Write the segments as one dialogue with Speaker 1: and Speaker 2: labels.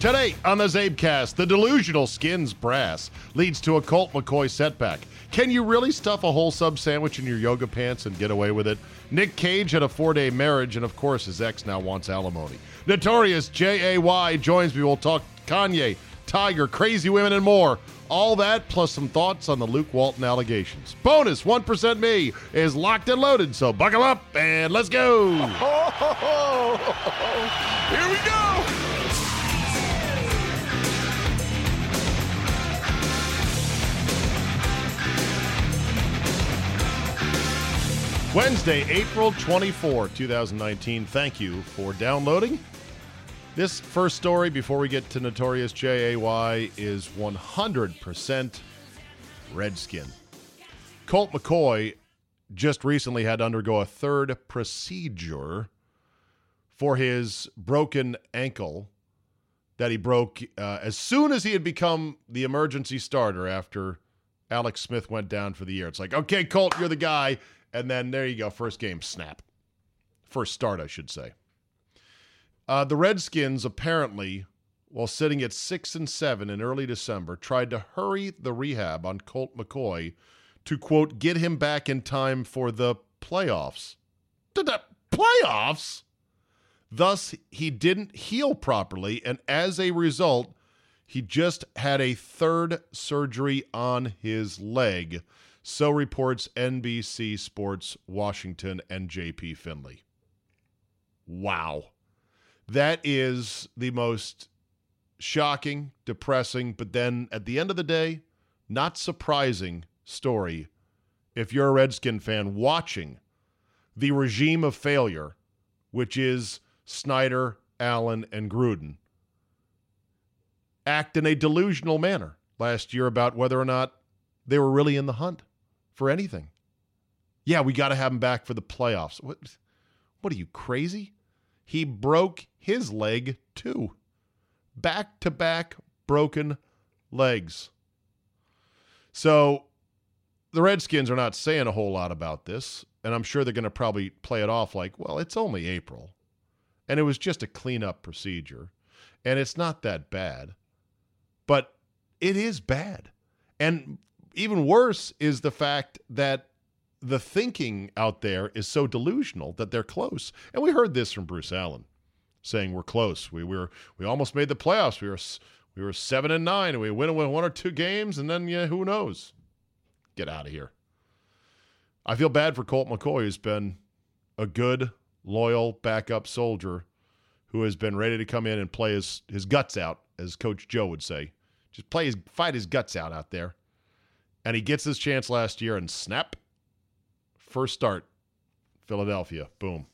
Speaker 1: Today on the Zabecast, the delusional skins brass leads to a Colt McCoy setback. Can you really stuff a whole sub sandwich in your yoga pants and get away with it? Nick Cage had a four day marriage, and of course, his ex now wants alimony. Notorious J.A.Y. joins me. We'll talk Kanye, Tiger, crazy women, and more. All that plus some thoughts on the Luke Walton allegations. Bonus 1% Me is locked and loaded, so buckle up and let's go.
Speaker 2: Here we go.
Speaker 1: Wednesday, April 24, 2019. Thank you for downloading. This first story, before we get to Notorious J.A.Y., is 100% Redskin. Colt McCoy just recently had to undergo a third procedure for his broken ankle that he broke uh, as soon as he had become the emergency starter after Alex Smith went down for the year. It's like, okay, Colt, you're the guy. And then there you go, first game, snap. First start, I should say. Uh, the Redskins apparently, while sitting at six and seven in early December, tried to hurry the rehab on Colt McCoy to quote get him back in time for the playoffs. The playoffs. Thus, he didn't heal properly, and as a result, he just had a third surgery on his leg. So reports NBC Sports Washington and JP Finlay. Wow. That is the most shocking, depressing, but then at the end of the day, not surprising story if you're a Redskin fan watching the regime of failure, which is Snyder, Allen, and Gruden, act in a delusional manner last year about whether or not they were really in the hunt for anything. Yeah, we got to have him back for the playoffs. What what are you crazy? He broke his leg too. Back to back broken legs. So the Redskins are not saying a whole lot about this, and I'm sure they're going to probably play it off like, well, it's only April. And it was just a cleanup procedure, and it's not that bad. But it is bad. And even worse is the fact that the thinking out there is so delusional that they're close. And we heard this from Bruce Allen saying we're close. We were we almost made the playoffs. We were we were 7 and 9 and we win one or two games and then yeah, who knows. Get out of here. I feel bad for Colt McCoy who's been a good, loyal backup soldier who has been ready to come in and play his his guts out as coach Joe would say. Just play his fight his guts out out there. And he gets his chance last year and snap First start, Philadelphia. Boom.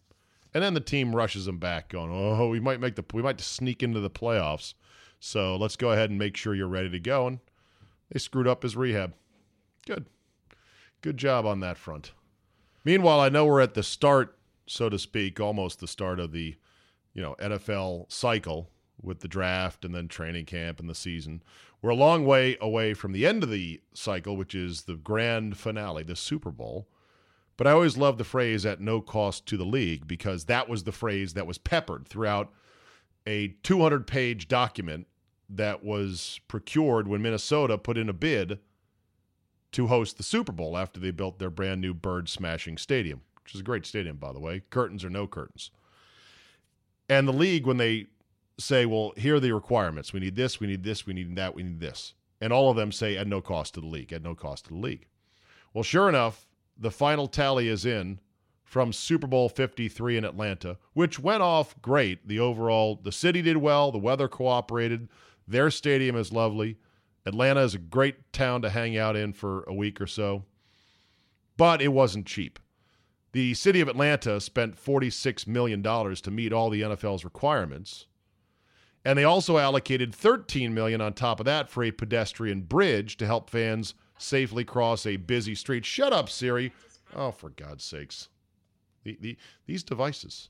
Speaker 1: And then the team rushes him back, going, "Oh, we might make the we might sneak into the playoffs. So let's go ahead and make sure you're ready to go." And they screwed up his rehab. Good, good job on that front. Meanwhile, I know we're at the start, so to speak, almost the start of the, you know, NFL cycle with the draft and then training camp and the season. We're a long way away from the end of the cycle, which is the grand finale, the Super Bowl. But I always love the phrase at no cost to the league because that was the phrase that was peppered throughout a 200 page document that was procured when Minnesota put in a bid to host the Super Bowl after they built their brand new bird smashing stadium, which is a great stadium, by the way. Curtains or no curtains. And the league, when they say, well, here are the requirements. We need this, we need this, we need that, we need this. And all of them say at no cost to the league, at no cost to the league. Well, sure enough, the final tally is in from Super Bowl 53 in Atlanta, which went off great. The overall, the city did well, the weather cooperated, their stadium is lovely. Atlanta is a great town to hang out in for a week or so, but it wasn't cheap. The city of Atlanta spent $46 million to meet all the NFL's requirements. And they also allocated 13 million on top of that for a pedestrian bridge to help fans safely cross a busy street. Shut up, Siri. Oh, for God's sakes. The, the, these devices,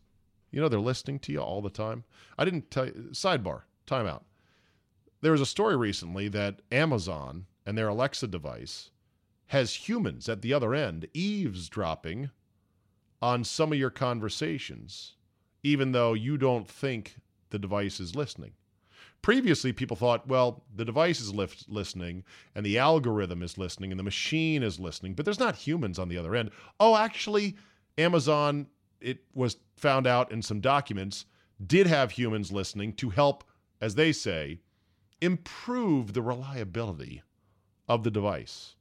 Speaker 1: you know, they're listening to you all the time. I didn't tell you, sidebar, timeout. There was a story recently that Amazon and their Alexa device has humans at the other end eavesdropping on some of your conversations, even though you don't think the device is listening. Previously, people thought, well, the device is listening and the algorithm is listening and the machine is listening, but there's not humans on the other end. Oh, actually, Amazon, it was found out in some documents, did have humans listening to help, as they say, improve the reliability of the device.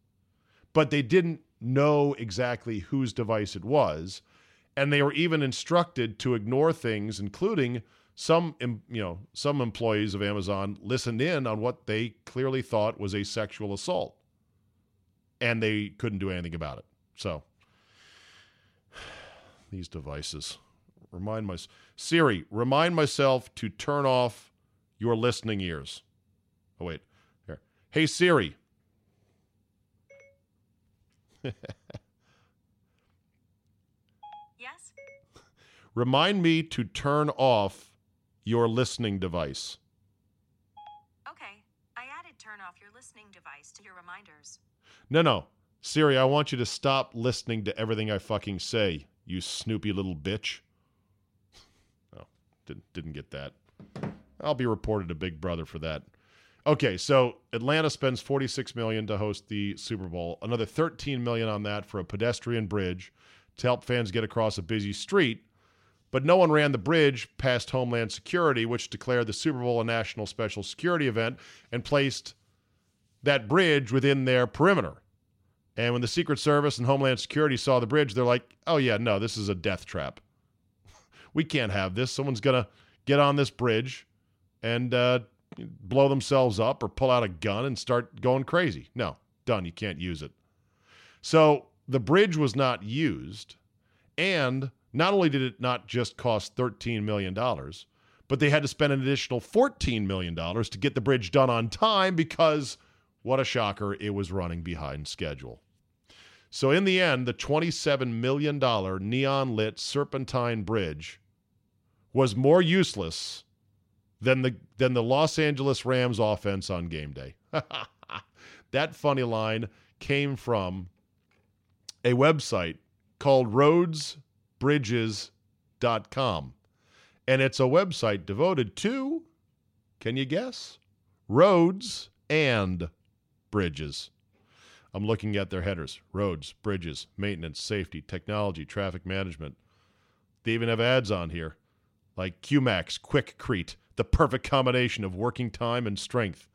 Speaker 1: But they didn't know exactly whose device it was. And they were even instructed to ignore things, including some, you know, some employees of Amazon listened in on what they clearly thought was a sexual assault. And they couldn't do anything about it. So these devices remind my Siri, remind myself to turn off your listening ears. Oh, wait. Here. Hey, Siri.
Speaker 2: yes?
Speaker 1: Remind me to turn off your listening device.
Speaker 2: Okay. I added turn off your listening device to your reminders.
Speaker 1: No, no. Siri, I want you to stop listening to everything I fucking say, you snoopy little bitch. Oh, didn't, didn't get that. I'll be reported to Big Brother for that. Okay, so Atlanta spends 46 million to host the Super Bowl. Another 13 million on that for a pedestrian bridge to help fans get across a busy street. But no one ran the bridge past Homeland Security, which declared the Super Bowl a national special security event and placed that bridge within their perimeter. And when the Secret Service and Homeland Security saw the bridge, they're like, "Oh yeah, no, this is a death trap. we can't have this. Someone's gonna get on this bridge and uh, blow themselves up or pull out a gun and start going crazy. No, done. You can't use it. So the bridge was not used. And not only did it not just cost $13 million, but they had to spend an additional $14 million to get the bridge done on time because, what a shocker, it was running behind schedule. So, in the end, the $27 million neon lit serpentine bridge was more useless than the than the Los Angeles Rams offense on game day. that funny line came from a website called roadsbridges.com. And it's a website devoted to can you guess? Roads and bridges. I'm looking at their headers roads, bridges, maintenance, safety, technology, traffic management. They even have ads on here like QMax, Quikrete, the perfect combination of working time and strength.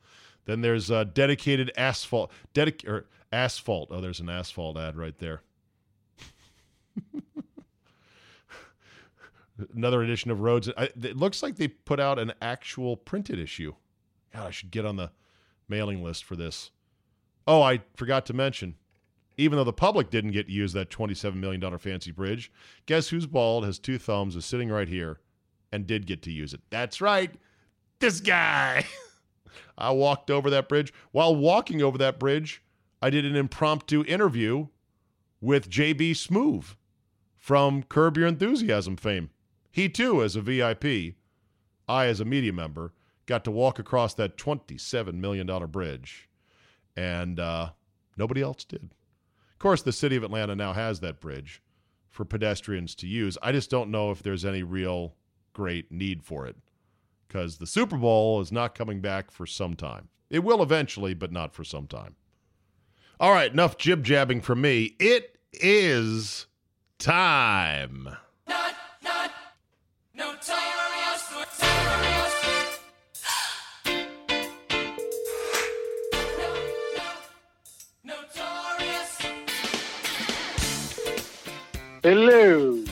Speaker 1: Then there's uh, dedicated asphalt, dedic- or asphalt. Oh, there's an asphalt ad right there. Another edition of Roads. I, it looks like they put out an actual printed issue. God, I should get on the mailing list for this. Oh, I forgot to mention, even though the public didn't get to use that $27 million fancy bridge, guess who's bald, has two thumbs, is sitting right here and did get to use it. That's right. This guy. I walked over that bridge. While walking over that bridge, I did an impromptu interview with JB Smoove from Curb Your Enthusiasm fame. He too, as a VIP, I, as a media member, got to walk across that $27 million bridge. And uh, nobody else did. Of course, the city of Atlanta now has that bridge for pedestrians to use. I just don't know if there's any real great need for it because the Super Bowl is not coming back for some time. It will eventually, but not for some time. All right, enough jib jabbing from me. It is time.
Speaker 3: Hello.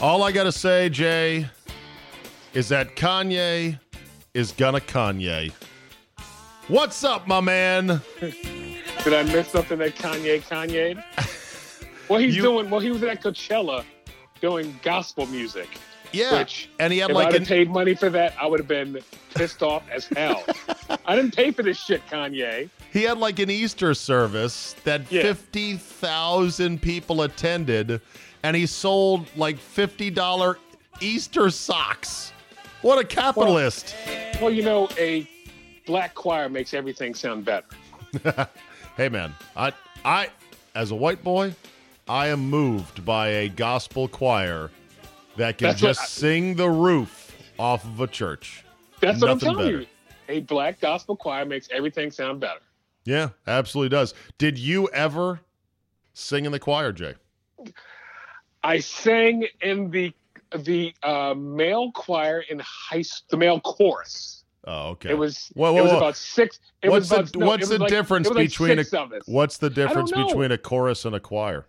Speaker 1: All I got to say, Jay, is that Kanye is gonna Kanye. What's up, my man?
Speaker 3: Did I miss something that Kanye Kanye? Well, he's
Speaker 1: You-
Speaker 3: doing. Well, he was at Coachella doing gospel music.
Speaker 1: Yeah,
Speaker 3: Which,
Speaker 1: and he had
Speaker 3: if
Speaker 1: like
Speaker 3: I'd
Speaker 1: an
Speaker 3: have paid money for that, I would have been pissed off as hell. I didn't pay for this shit, Kanye.
Speaker 1: he had like an Easter service that
Speaker 3: Yeah.
Speaker 1: fifty thousand people attended, and he sold like fifty dollar Easter socks. What a capitalist!
Speaker 3: Well, you know, a black choir makes everything sound better.
Speaker 1: hey, man, I I as a white boy, I am moved by a gospel choir that can
Speaker 3: That's
Speaker 1: just
Speaker 3: I-
Speaker 1: sing the roof off of a church.
Speaker 3: That's what I'm telling
Speaker 1: better.
Speaker 3: you. A black gospel choir makes everything sound better.
Speaker 1: Yeah, absolutely does. Did you ever sing in the choir, Jay?
Speaker 3: I sang in the the uh, male choir in high the male chorus.
Speaker 1: Oh, okay.
Speaker 3: It was
Speaker 1: Whoa, whoa,
Speaker 3: it was
Speaker 1: whoa.
Speaker 3: about six. It
Speaker 1: What's
Speaker 3: was
Speaker 1: the
Speaker 3: about, no,
Speaker 1: What's the
Speaker 3: like-
Speaker 1: difference
Speaker 3: like
Speaker 1: between a. What's the difference between a chorus and a choir?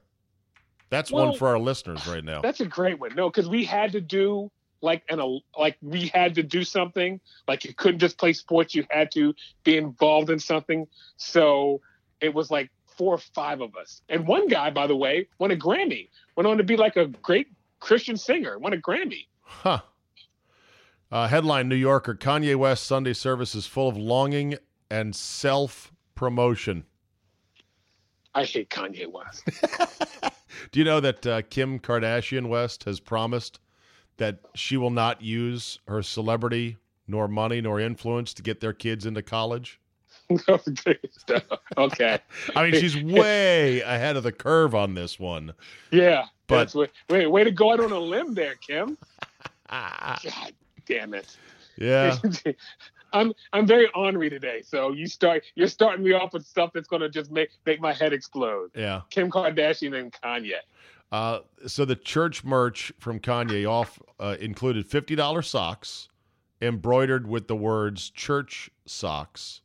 Speaker 1: That's one for our listeners right now.
Speaker 3: That's a great one. No, because we had to do like an a like we had to do something. Like you couldn't just play sports. You had to be involved in something. So it was like four or five of us. And one guy, by the way, won a Grammy. Went on to be like a great Christian singer. Won a Grammy.
Speaker 1: Huh. Uh, headline: New Yorker: Kanye West Sunday service is full of longing and self promotion.
Speaker 3: I hate Kanye West.
Speaker 1: Do you know that uh, Kim Kardashian West has promised that she will not use her celebrity, nor money, nor influence to get their kids into college?
Speaker 3: okay.
Speaker 1: I mean, she's way ahead of the curve on this one.
Speaker 3: Yeah.
Speaker 1: But-
Speaker 3: way, way, way to go out on a limb there, Kim. God damn it.
Speaker 1: Yeah.
Speaker 3: I'm I'm very ornery today. So you start you're starting me off with stuff that's gonna just make make my head explode.
Speaker 1: Yeah.
Speaker 3: Kim Kardashian and Kanye.
Speaker 1: Uh, so the church merch from Kanye off uh, included fifty dollars socks embroidered with the words "church socks,"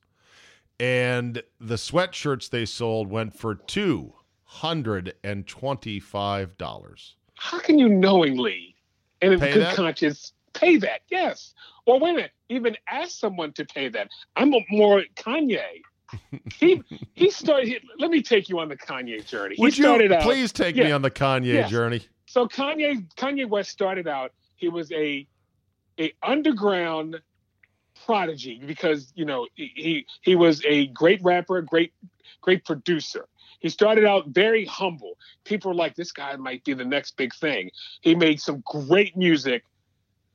Speaker 1: and the sweatshirts they sold went for two hundred and twenty-five dollars.
Speaker 3: How can you knowingly and in
Speaker 1: Pay
Speaker 3: good
Speaker 1: that?
Speaker 3: conscience pay that? Yes. Or wait a minute, even ask someone to pay that. I'm more Kanye. He he started. He, let me take you on the Kanye journey.
Speaker 1: Would
Speaker 3: he
Speaker 1: you
Speaker 3: out.
Speaker 1: please take me on the Kanye
Speaker 3: Yes.
Speaker 1: journey?
Speaker 3: So Kanye Kanye West started out. He was a a underground prodigy because you know he he, was a great rapper, great great producer. He started out very humble. People were like, "This guy might be the next big thing." He made some great music.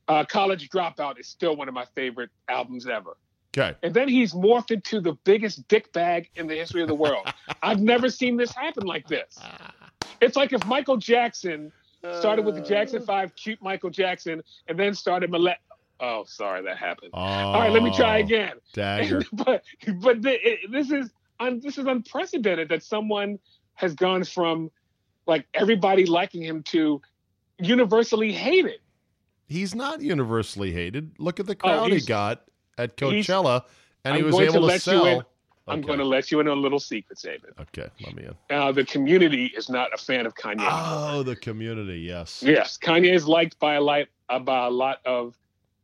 Speaker 3: Uh, College Dropout is still one of my favorite albums ever.
Speaker 1: Okay.
Speaker 3: And then he's morphed into the biggest dick bag in the history of the world. I've never seen this happen like this. It's like if Michael Jackson started with the Jackson Five, cute Michael Jackson, and then started Oh, sorry, that happened. All right, let me try
Speaker 1: Oh,
Speaker 3: again.
Speaker 1: Dagger.
Speaker 3: but but th- it, this is un, this is unprecedented that someone has gone from like everybody liking him to universally hated.
Speaker 1: He's not universally hated. Look at the crowd he
Speaker 3: Oh, he's-
Speaker 1: got at Coachella, and he
Speaker 3: I'm
Speaker 1: was able
Speaker 3: to
Speaker 1: to, sell.
Speaker 3: in. I'm going to let you in on a little secret, David.
Speaker 1: Okay, let me in.
Speaker 3: Uh, the community is not a fan of Kanye.
Speaker 1: Oh, the community, yes.
Speaker 3: Yes, Kanye is liked by a lot uh, by a lot of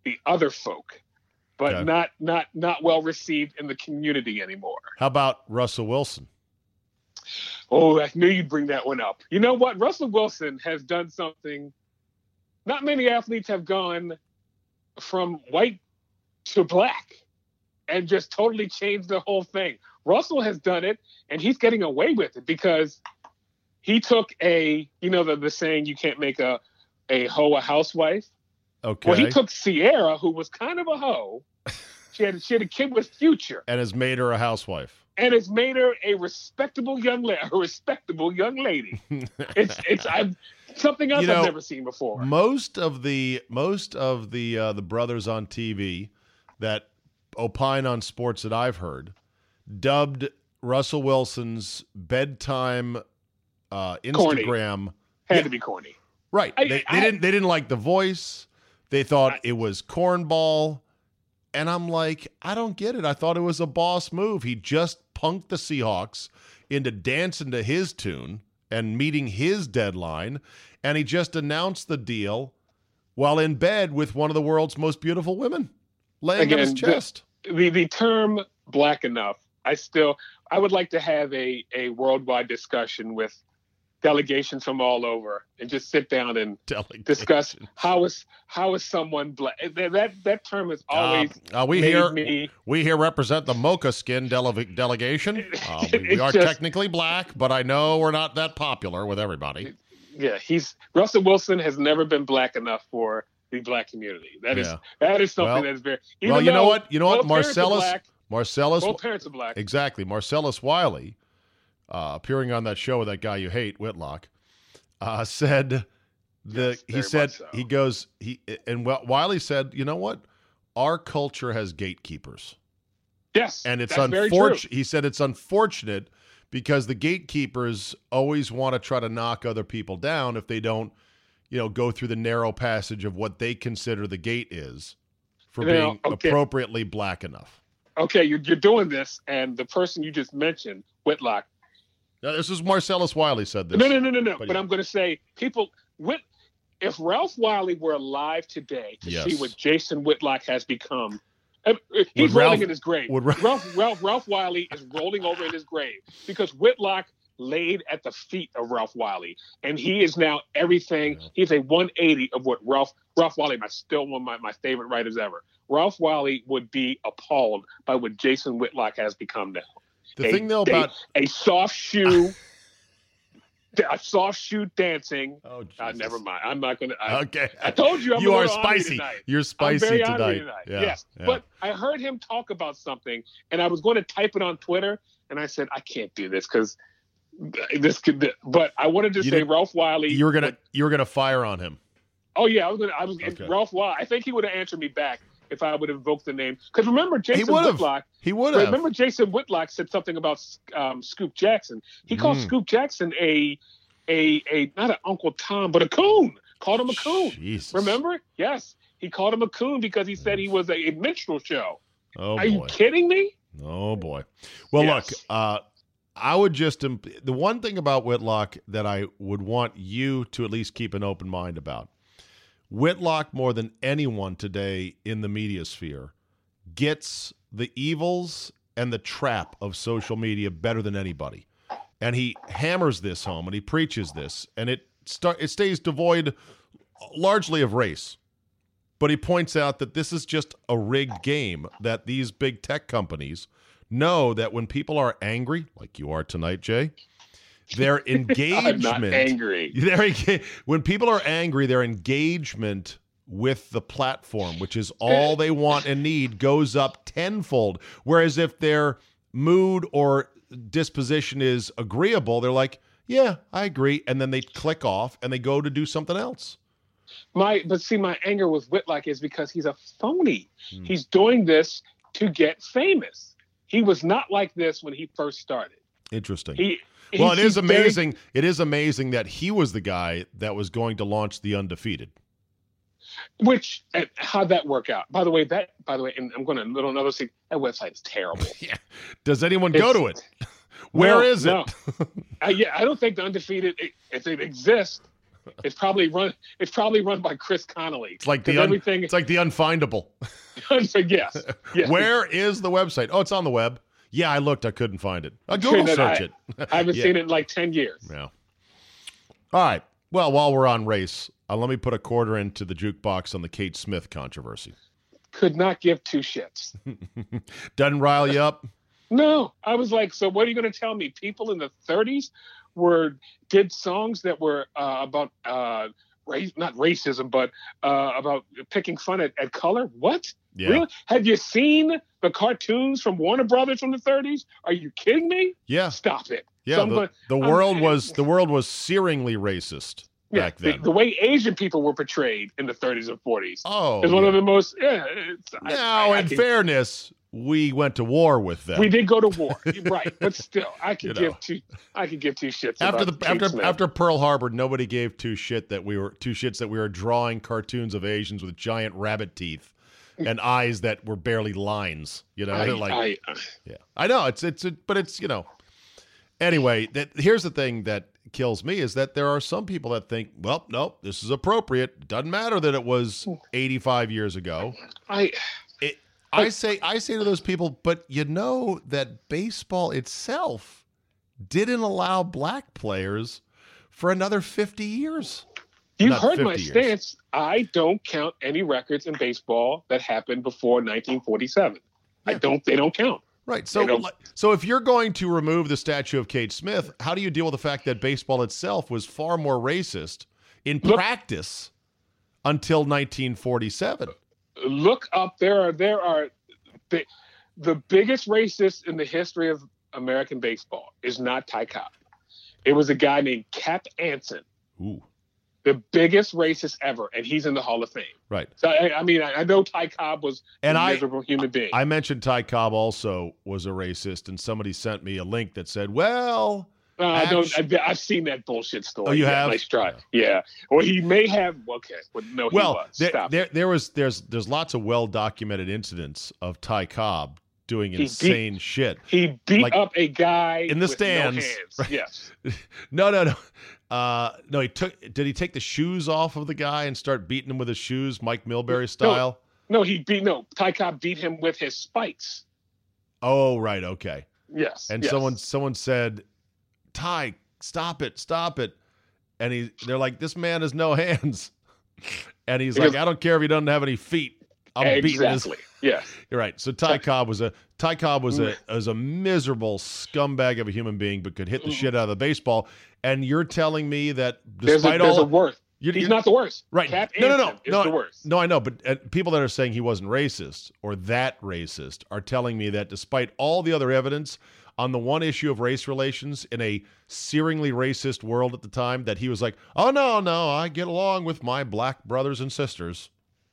Speaker 3: the other folk, but
Speaker 1: Okay.
Speaker 3: not not not well received in the community anymore.
Speaker 1: How about Russell Wilson?
Speaker 3: Oh, I knew you'd bring that one up. You know what? Russell Wilson has done something. Not many athletes have gone from white to black and just totally changed the whole thing. Russell has done it, and he's getting away with it because he took a, you know, the, the saying, you can't make a, a hoe a housewife.
Speaker 1: Okay.
Speaker 3: Well, he took Ciara, who was kind of a hoe. She had, she had a kid with Future,
Speaker 1: and has made her a housewife.
Speaker 3: and has made her a respectable young lady. A respectable young lady. It's it's I've something else
Speaker 1: You know,
Speaker 3: I've never seen before.
Speaker 1: most of the most of the uh, the brothers on TV that opine on sports that I've heard dubbed Russell Wilson's bedtime uh,
Speaker 3: Corny.
Speaker 1: Instagram
Speaker 3: Had
Speaker 1: yeah.
Speaker 3: to be corny.
Speaker 1: Right.
Speaker 3: I-
Speaker 1: they, they
Speaker 3: I-
Speaker 1: didn't they didn't like the voice. They thought
Speaker 3: I-
Speaker 1: it was cornball. And I'm like, I don't get it. I thought it was a boss move. He just punked the Seahawks into dancing to his tune and meeting his deadline. And he just announced the deal while in bed with one of the world's most beautiful women, laying on his
Speaker 3: Again, the-
Speaker 1: chest.
Speaker 3: the the term black enough i still i would like to have a a worldwide discussion with delegations from all over and just sit down and discuss how is how is someone black that that, term is always
Speaker 1: Uh, uh, we here
Speaker 3: me
Speaker 1: we here represent the mocha skin dele- delegation. Uh, we, we are
Speaker 3: just-
Speaker 1: technically black, but I know we're not that popular with everybody.
Speaker 3: yeah he's russell wilson has never been black enough for the black community That is
Speaker 1: Yeah.
Speaker 3: that is something
Speaker 1: Well-
Speaker 3: that is very
Speaker 1: well, you know what? You know what?
Speaker 3: both parents are
Speaker 1: Marcellus
Speaker 3: black,
Speaker 1: Marcellus
Speaker 3: both parents are black
Speaker 1: Exactly. Marcellus Wiley, uh, appearing on that show with that guy you hate, Whitlock, uh, said the
Speaker 3: Yes,
Speaker 1: he said
Speaker 3: so.
Speaker 1: he goes he and Wi- Wiley said, you know what? Our culture has gatekeepers,
Speaker 3: yes
Speaker 1: and it's
Speaker 3: that's very true.
Speaker 1: unfortunate. He said it's unfortunate because the gatekeepers always want to try to knock other people down if they don't, you know, go through the narrow passage of what they consider the gate is for
Speaker 3: Now,
Speaker 1: being
Speaker 3: okay.
Speaker 1: appropriately black enough.
Speaker 3: okay you're, you're doing this and the person you just mentioned whitlock
Speaker 1: Now, this is Marcellus Wiley said this.
Speaker 3: No, no, no, no, no.
Speaker 1: But
Speaker 3: But,
Speaker 1: yeah.
Speaker 3: I'm going to say, people, Whit, if Ralph Wiley were alive today to
Speaker 1: Yes.
Speaker 3: see what Jason Whitlock has become, he's
Speaker 1: Would
Speaker 3: rolling
Speaker 1: Ralph-
Speaker 3: in his grave.
Speaker 1: Ra-
Speaker 3: Ralph, Ralph, Ralph Wiley is rolling over in his grave because Whitlock laid at the feet of Ralph Wiley, and he is now everything. He's a 180 of what Ralph Ralph Wiley, my still one of my, my favorite writers ever. Ralph Wiley would be appalled by what Jason Whitlock has become now
Speaker 1: The
Speaker 3: a-
Speaker 1: thing though about
Speaker 3: a soft shoe, a soft shoe dancing.
Speaker 1: oh,
Speaker 3: Uh, never mind. I'm not gonna. I,
Speaker 1: Okay,
Speaker 3: I told you I'm
Speaker 1: you are spicy.
Speaker 3: tonight.
Speaker 1: You're
Speaker 3: I'm
Speaker 1: spicy
Speaker 3: very
Speaker 1: tonight.
Speaker 3: tonight.
Speaker 1: Yeah,
Speaker 3: yes,
Speaker 1: yeah.
Speaker 3: but I heard him talk about something, and I was going to type it on Twitter, and I said I can't do this because this could. But I wanted to
Speaker 1: You
Speaker 3: say Ralph Wiley.
Speaker 1: you were gonna
Speaker 3: would-
Speaker 1: you were gonna fire on him.
Speaker 3: oh yeah, I was gonna. I was
Speaker 1: Okay.
Speaker 3: Ralph Wiley. I think he would have answered me back if I would have invoked the name. Because remember, Jason
Speaker 1: would've.
Speaker 3: Whitlock.
Speaker 1: He would have.
Speaker 3: Remember, Jason Whitlock said something about um, Scoop Jackson. He called
Speaker 1: Mm.
Speaker 3: Scoop Jackson a, a, a not an Uncle Tom, but a coon. Called him a coon.
Speaker 1: Jesus.
Speaker 3: Remember? Yes, he called him a coon because he said he was a, a minstrel show.
Speaker 1: Oh
Speaker 3: Are you kidding me?
Speaker 1: Oh boy. Well,
Speaker 3: Yes.
Speaker 1: look. Uh, I would just the one thing about Whitlock that I would want you to at least keep an open mind about. Whitlock, more than anyone today in the media sphere, gets the evils and the trap of social media better than anybody. And he hammers this home and he preaches this, and it it stays devoid largely of race. But he points out that this is just a rigged game that these big tech companies know that when people are angry, like you are tonight, Jay, their engagement
Speaker 3: I'm not angry.
Speaker 1: their when people are angry, their engagement with the platform, which is all they want and need, goes up tenfold. Whereas if their mood or disposition is agreeable, they're like, "Yeah, I agree," and then they click off and they go to do something else.
Speaker 3: My but see, my anger with Whitlock is because he's a phony.
Speaker 1: Hmm.
Speaker 3: He's doing this to get famous. He was not like this when he first started.
Speaker 1: Interesting.
Speaker 3: He
Speaker 1: well, it is
Speaker 3: he's- is very-
Speaker 1: amazing. It is amazing that he was the guy that was going to launch the undefeated.
Speaker 3: Which uh, how'd that work out? By the way, that by the way, and I'm going to little another thing. That website is terrible. Yeah.
Speaker 1: Does anyone go to it? Where
Speaker 3: No,
Speaker 1: is
Speaker 3: no.
Speaker 1: it?
Speaker 3: I, yeah, I don't think the undefeated, if it exists, it's probably run. It's probably run by Chris Connolly.
Speaker 1: It's like the un-
Speaker 3: everything.
Speaker 1: it's like the unfindable.
Speaker 3: yes, yes.
Speaker 1: Where is the website? Oh, it's on the web. Yeah, I looked. I couldn't find it. Uh,
Speaker 3: Sure
Speaker 1: Google search
Speaker 3: I-
Speaker 1: it.
Speaker 3: I haven't
Speaker 1: Yeah.
Speaker 3: seen it in like ten years.
Speaker 1: Yeah. All right. Well, while we're on race, uh, let me put a quarter into the jukebox on the Kate Smith controversy.
Speaker 3: Could not give two shits.
Speaker 1: Doesn't rile you up?
Speaker 3: No, I was like, so what are you going to tell me? People in the 30s were did songs that were uh, about uh, race, not racism, but uh, about picking fun at, at color. What?
Speaker 1: Yeah.
Speaker 3: Really? Have you seen the cartoons from Warner Brothers from the 30s? Are you kidding me?
Speaker 1: Yeah.
Speaker 3: Stop it.
Speaker 1: Yeah.
Speaker 3: So
Speaker 1: the, the
Speaker 3: I'm-
Speaker 1: world was the world was searingly racist
Speaker 3: Yeah,
Speaker 1: back
Speaker 3: the,
Speaker 1: then.
Speaker 3: the way Asian people were portrayed in the 30s and 40s
Speaker 1: oh.
Speaker 3: is one
Speaker 1: yeah.
Speaker 3: of the most. Yeah,
Speaker 1: Now,
Speaker 3: I- I
Speaker 1: in
Speaker 3: can-
Speaker 1: fairness, we went to war with them.
Speaker 3: we did go to war, right? But still, I could
Speaker 1: You know.
Speaker 3: give two. I could give two shits
Speaker 1: after
Speaker 3: about
Speaker 1: the after
Speaker 3: Smith.
Speaker 1: after Pearl Harbor, nobody gave two shit that we were two shits that we were drawing cartoons of Asians with giant rabbit teeth and eyes that were barely lines. You know,
Speaker 3: I,
Speaker 1: They're like
Speaker 3: I,
Speaker 1: yeah, I know it's it's it, but it's you know. Anyway, that here's the thing that kills me is that there are some people that think, well, nope, this is appropriate. Doesn't matter that it was 85 years ago.
Speaker 3: I
Speaker 1: It, I say I say to those people, but you know that baseball itself didn't allow black players for another 50 years.
Speaker 3: You've
Speaker 1: Not
Speaker 3: heard my
Speaker 1: years.
Speaker 3: stance. I don't count any records in baseball that happened before 1947. I don't. They don't count.
Speaker 1: Right. So so if you're going to remove the statue of Kate Smith, how do you deal with the fact that baseball itself was far more racist in
Speaker 3: Look-
Speaker 1: practice until 1947?
Speaker 3: Look up. There are there are the, the biggest racist in the history of American baseball is not Ty Cobb. It was a guy named Cap Anson,
Speaker 1: Ooh.
Speaker 3: The biggest racist ever, and he's in the Hall of Fame.
Speaker 1: Right.
Speaker 3: So I, I mean, I, I know Ty Cobb was
Speaker 1: And
Speaker 3: a
Speaker 1: I-
Speaker 3: miserable human being.
Speaker 1: I mentioned Ty Cobb also was a racist, and somebody sent me a link that said, "Well,
Speaker 3: Uh, I don't.
Speaker 1: Actu-
Speaker 3: I, I've seen that bullshit story.
Speaker 1: Oh, you
Speaker 3: Yeah,
Speaker 1: have?
Speaker 3: Nice try. Yeah. Or he may have. Okay. But no, he
Speaker 1: well,
Speaker 3: was.
Speaker 1: there,
Speaker 3: Stop.
Speaker 1: there, there was there's there's lots of well documented incidents of Ty Cobb doing
Speaker 3: beat-
Speaker 1: insane shit.
Speaker 3: he beat
Speaker 1: like,
Speaker 3: up a guy
Speaker 1: in the stands,
Speaker 3: No hands.
Speaker 1: right.
Speaker 3: Yes.
Speaker 1: No, no, no. Uh, no, he took. Did he take the shoes off of the guy and start beating him with his shoes, Mike Milbury style?
Speaker 3: No, he beat. No, Ty Cobb beat him with his spikes.
Speaker 1: Oh, right, okay.
Speaker 3: Yes.
Speaker 1: And
Speaker 3: yes.
Speaker 1: someone someone said, "Ty, stop it, stop it," and he they're like, "This man has no hands," and he's like, "I don't care if he doesn't have any feet. I'm beating his."
Speaker 3: exactly. Yes.
Speaker 1: You're right. So Ty Cobb was a Ty Cobb was
Speaker 3: Mm.
Speaker 1: a was a miserable scumbag of a human being, but could hit the shit out of the baseball. And you're telling me that
Speaker 3: Mm. There's a,
Speaker 1: despite
Speaker 3: there's
Speaker 1: all
Speaker 3: a worst.
Speaker 1: you-
Speaker 3: He's
Speaker 1: you-
Speaker 3: not the worst.
Speaker 1: Right.
Speaker 3: Cap
Speaker 1: No, no, no, no,
Speaker 3: the worst.
Speaker 1: No, I know, but uh, people that are saying he wasn't racist or that racist are telling me that despite all the other evidence on the one issue of race relations in a searingly racist world at the time, that he was like, "Oh no, no, I get along with my black brothers and sisters."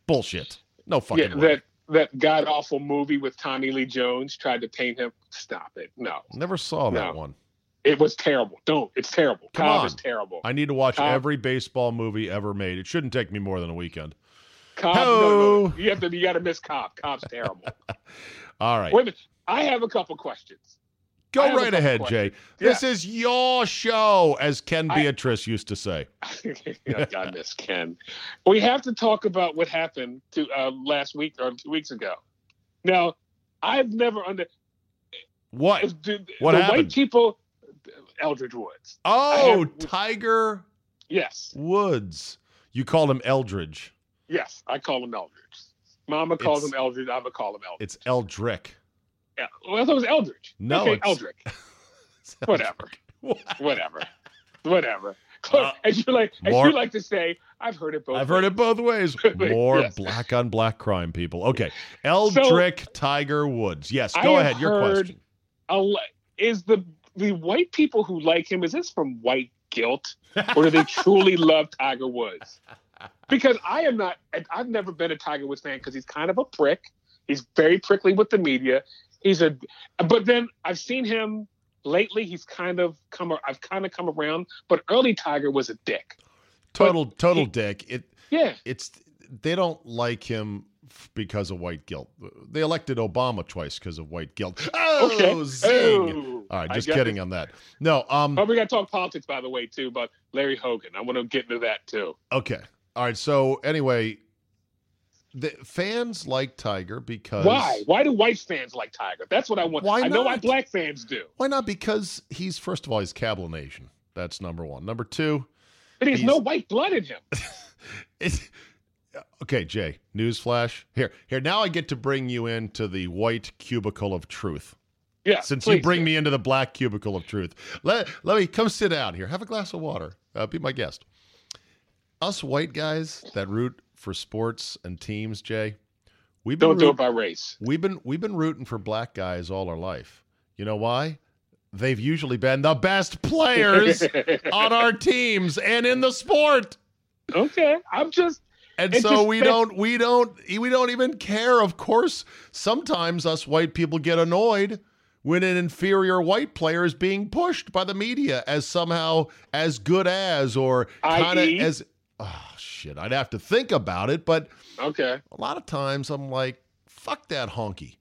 Speaker 1: Bullshit. No fucking
Speaker 3: Yeah.
Speaker 1: way.
Speaker 3: That that god awful movie with Tommy Lee Jones tried to paint him. Stop it. No.
Speaker 1: Never saw that
Speaker 3: No.
Speaker 1: one.
Speaker 3: It was terrible. Don't. It's terrible.
Speaker 1: Come
Speaker 3: Cobb
Speaker 1: on.
Speaker 3: is terrible.
Speaker 1: I need to watch
Speaker 3: Cobb-
Speaker 1: every baseball movie ever made. It shouldn't take me more than a weekend.
Speaker 3: Cobb. No, no, you have to. You got to miss Cobb. Cobb's terrible.
Speaker 1: All right.
Speaker 3: Wait a minute. I have a couple questions. I
Speaker 1: Go right ahead,
Speaker 3: questions.
Speaker 1: Jay. This is your show, as Ken
Speaker 3: I-
Speaker 1: Beatrice used to say.
Speaker 3: I miss Ken. We have to talk about what happened to uh, last week or two weeks ago. Now, I've never under
Speaker 1: What?
Speaker 3: the,
Speaker 1: What
Speaker 3: the
Speaker 1: happened?
Speaker 3: white people. Eldridge Woods.
Speaker 1: Oh,
Speaker 3: have-
Speaker 1: Tiger
Speaker 3: Yes,
Speaker 1: Woods. You called him Eldridge.
Speaker 3: yes. I call him Eldridge. Mama calls
Speaker 1: It's-
Speaker 3: him Eldridge. I'm gonna call him Eldridge.
Speaker 1: It's Eldrick.
Speaker 3: Well, I thought it was Eldridge.
Speaker 1: No,
Speaker 3: okay,
Speaker 1: it's-
Speaker 3: Eldrick. Whatever.
Speaker 1: What?
Speaker 3: Whatever. Whatever.
Speaker 1: Uh,
Speaker 3: as you like, as
Speaker 1: more-
Speaker 3: you like to say, I've heard it both.
Speaker 1: I've heard it both ways. More
Speaker 3: Yes.
Speaker 1: black on black crime, people. Okay. Eldrick Tiger Woods. Yes, go
Speaker 3: have
Speaker 1: ahead. Your question.
Speaker 3: a is the the white people who like him is this from white guilt or do they truly love Tiger Woods? Because I am not. I've never been a Tiger Woods fan because he's kind of a prick. He's very prickly with the media. He's a, but then I've seen him lately. He's kind of come. I've kind of come around. But early Tiger was a dick.
Speaker 1: Total total
Speaker 3: he-
Speaker 1: dick. It
Speaker 3: Yeah.
Speaker 1: it's they don't like him because of white guilt. They elected Obama twice because of white guilt. Oh,
Speaker 3: Okay.
Speaker 1: zing.
Speaker 3: Oh,
Speaker 1: All right, just kidding
Speaker 3: it.
Speaker 1: on that. No, um
Speaker 3: Oh, we got to talk politics, by the way, too, but Larry Hogan. I want to get into that too.
Speaker 1: okay. All right, so anyway, the fans like Tiger because
Speaker 3: Why? Why do white fans like Tiger? That's what I want.
Speaker 1: Why
Speaker 3: I know why black fans do.
Speaker 1: Why not? Because he's first of all he's Cablinasian. That's number one. Number two,
Speaker 3: But there's
Speaker 1: He's-
Speaker 3: no white blood in him.
Speaker 1: It, okay, Jay. Newsflash. Here, here. Now I get to bring you into the white cubicle of truth.
Speaker 3: Yeah.
Speaker 1: Since you bring
Speaker 3: do.
Speaker 1: me into the black cubicle of truth, let let me come sit down here. Have a glass of water. Uh, be my guest. Us white guys that root for sports and teams, Jay, we've been
Speaker 3: don't do it by race.
Speaker 1: we've been we've been rooting for black guys all our life. You know why? They've usually been the best players on our teams and in the sport.
Speaker 3: okay, I'm just
Speaker 1: And
Speaker 3: It's
Speaker 1: so we don't we don't we don't even care. Of course, sometimes us white people get annoyed when an inferior white player is being pushed by the media as somehow as good as or kind of as oh shit. I'd have to think about it, but
Speaker 3: okay.
Speaker 1: a lot of times I'm like, fuck that honky.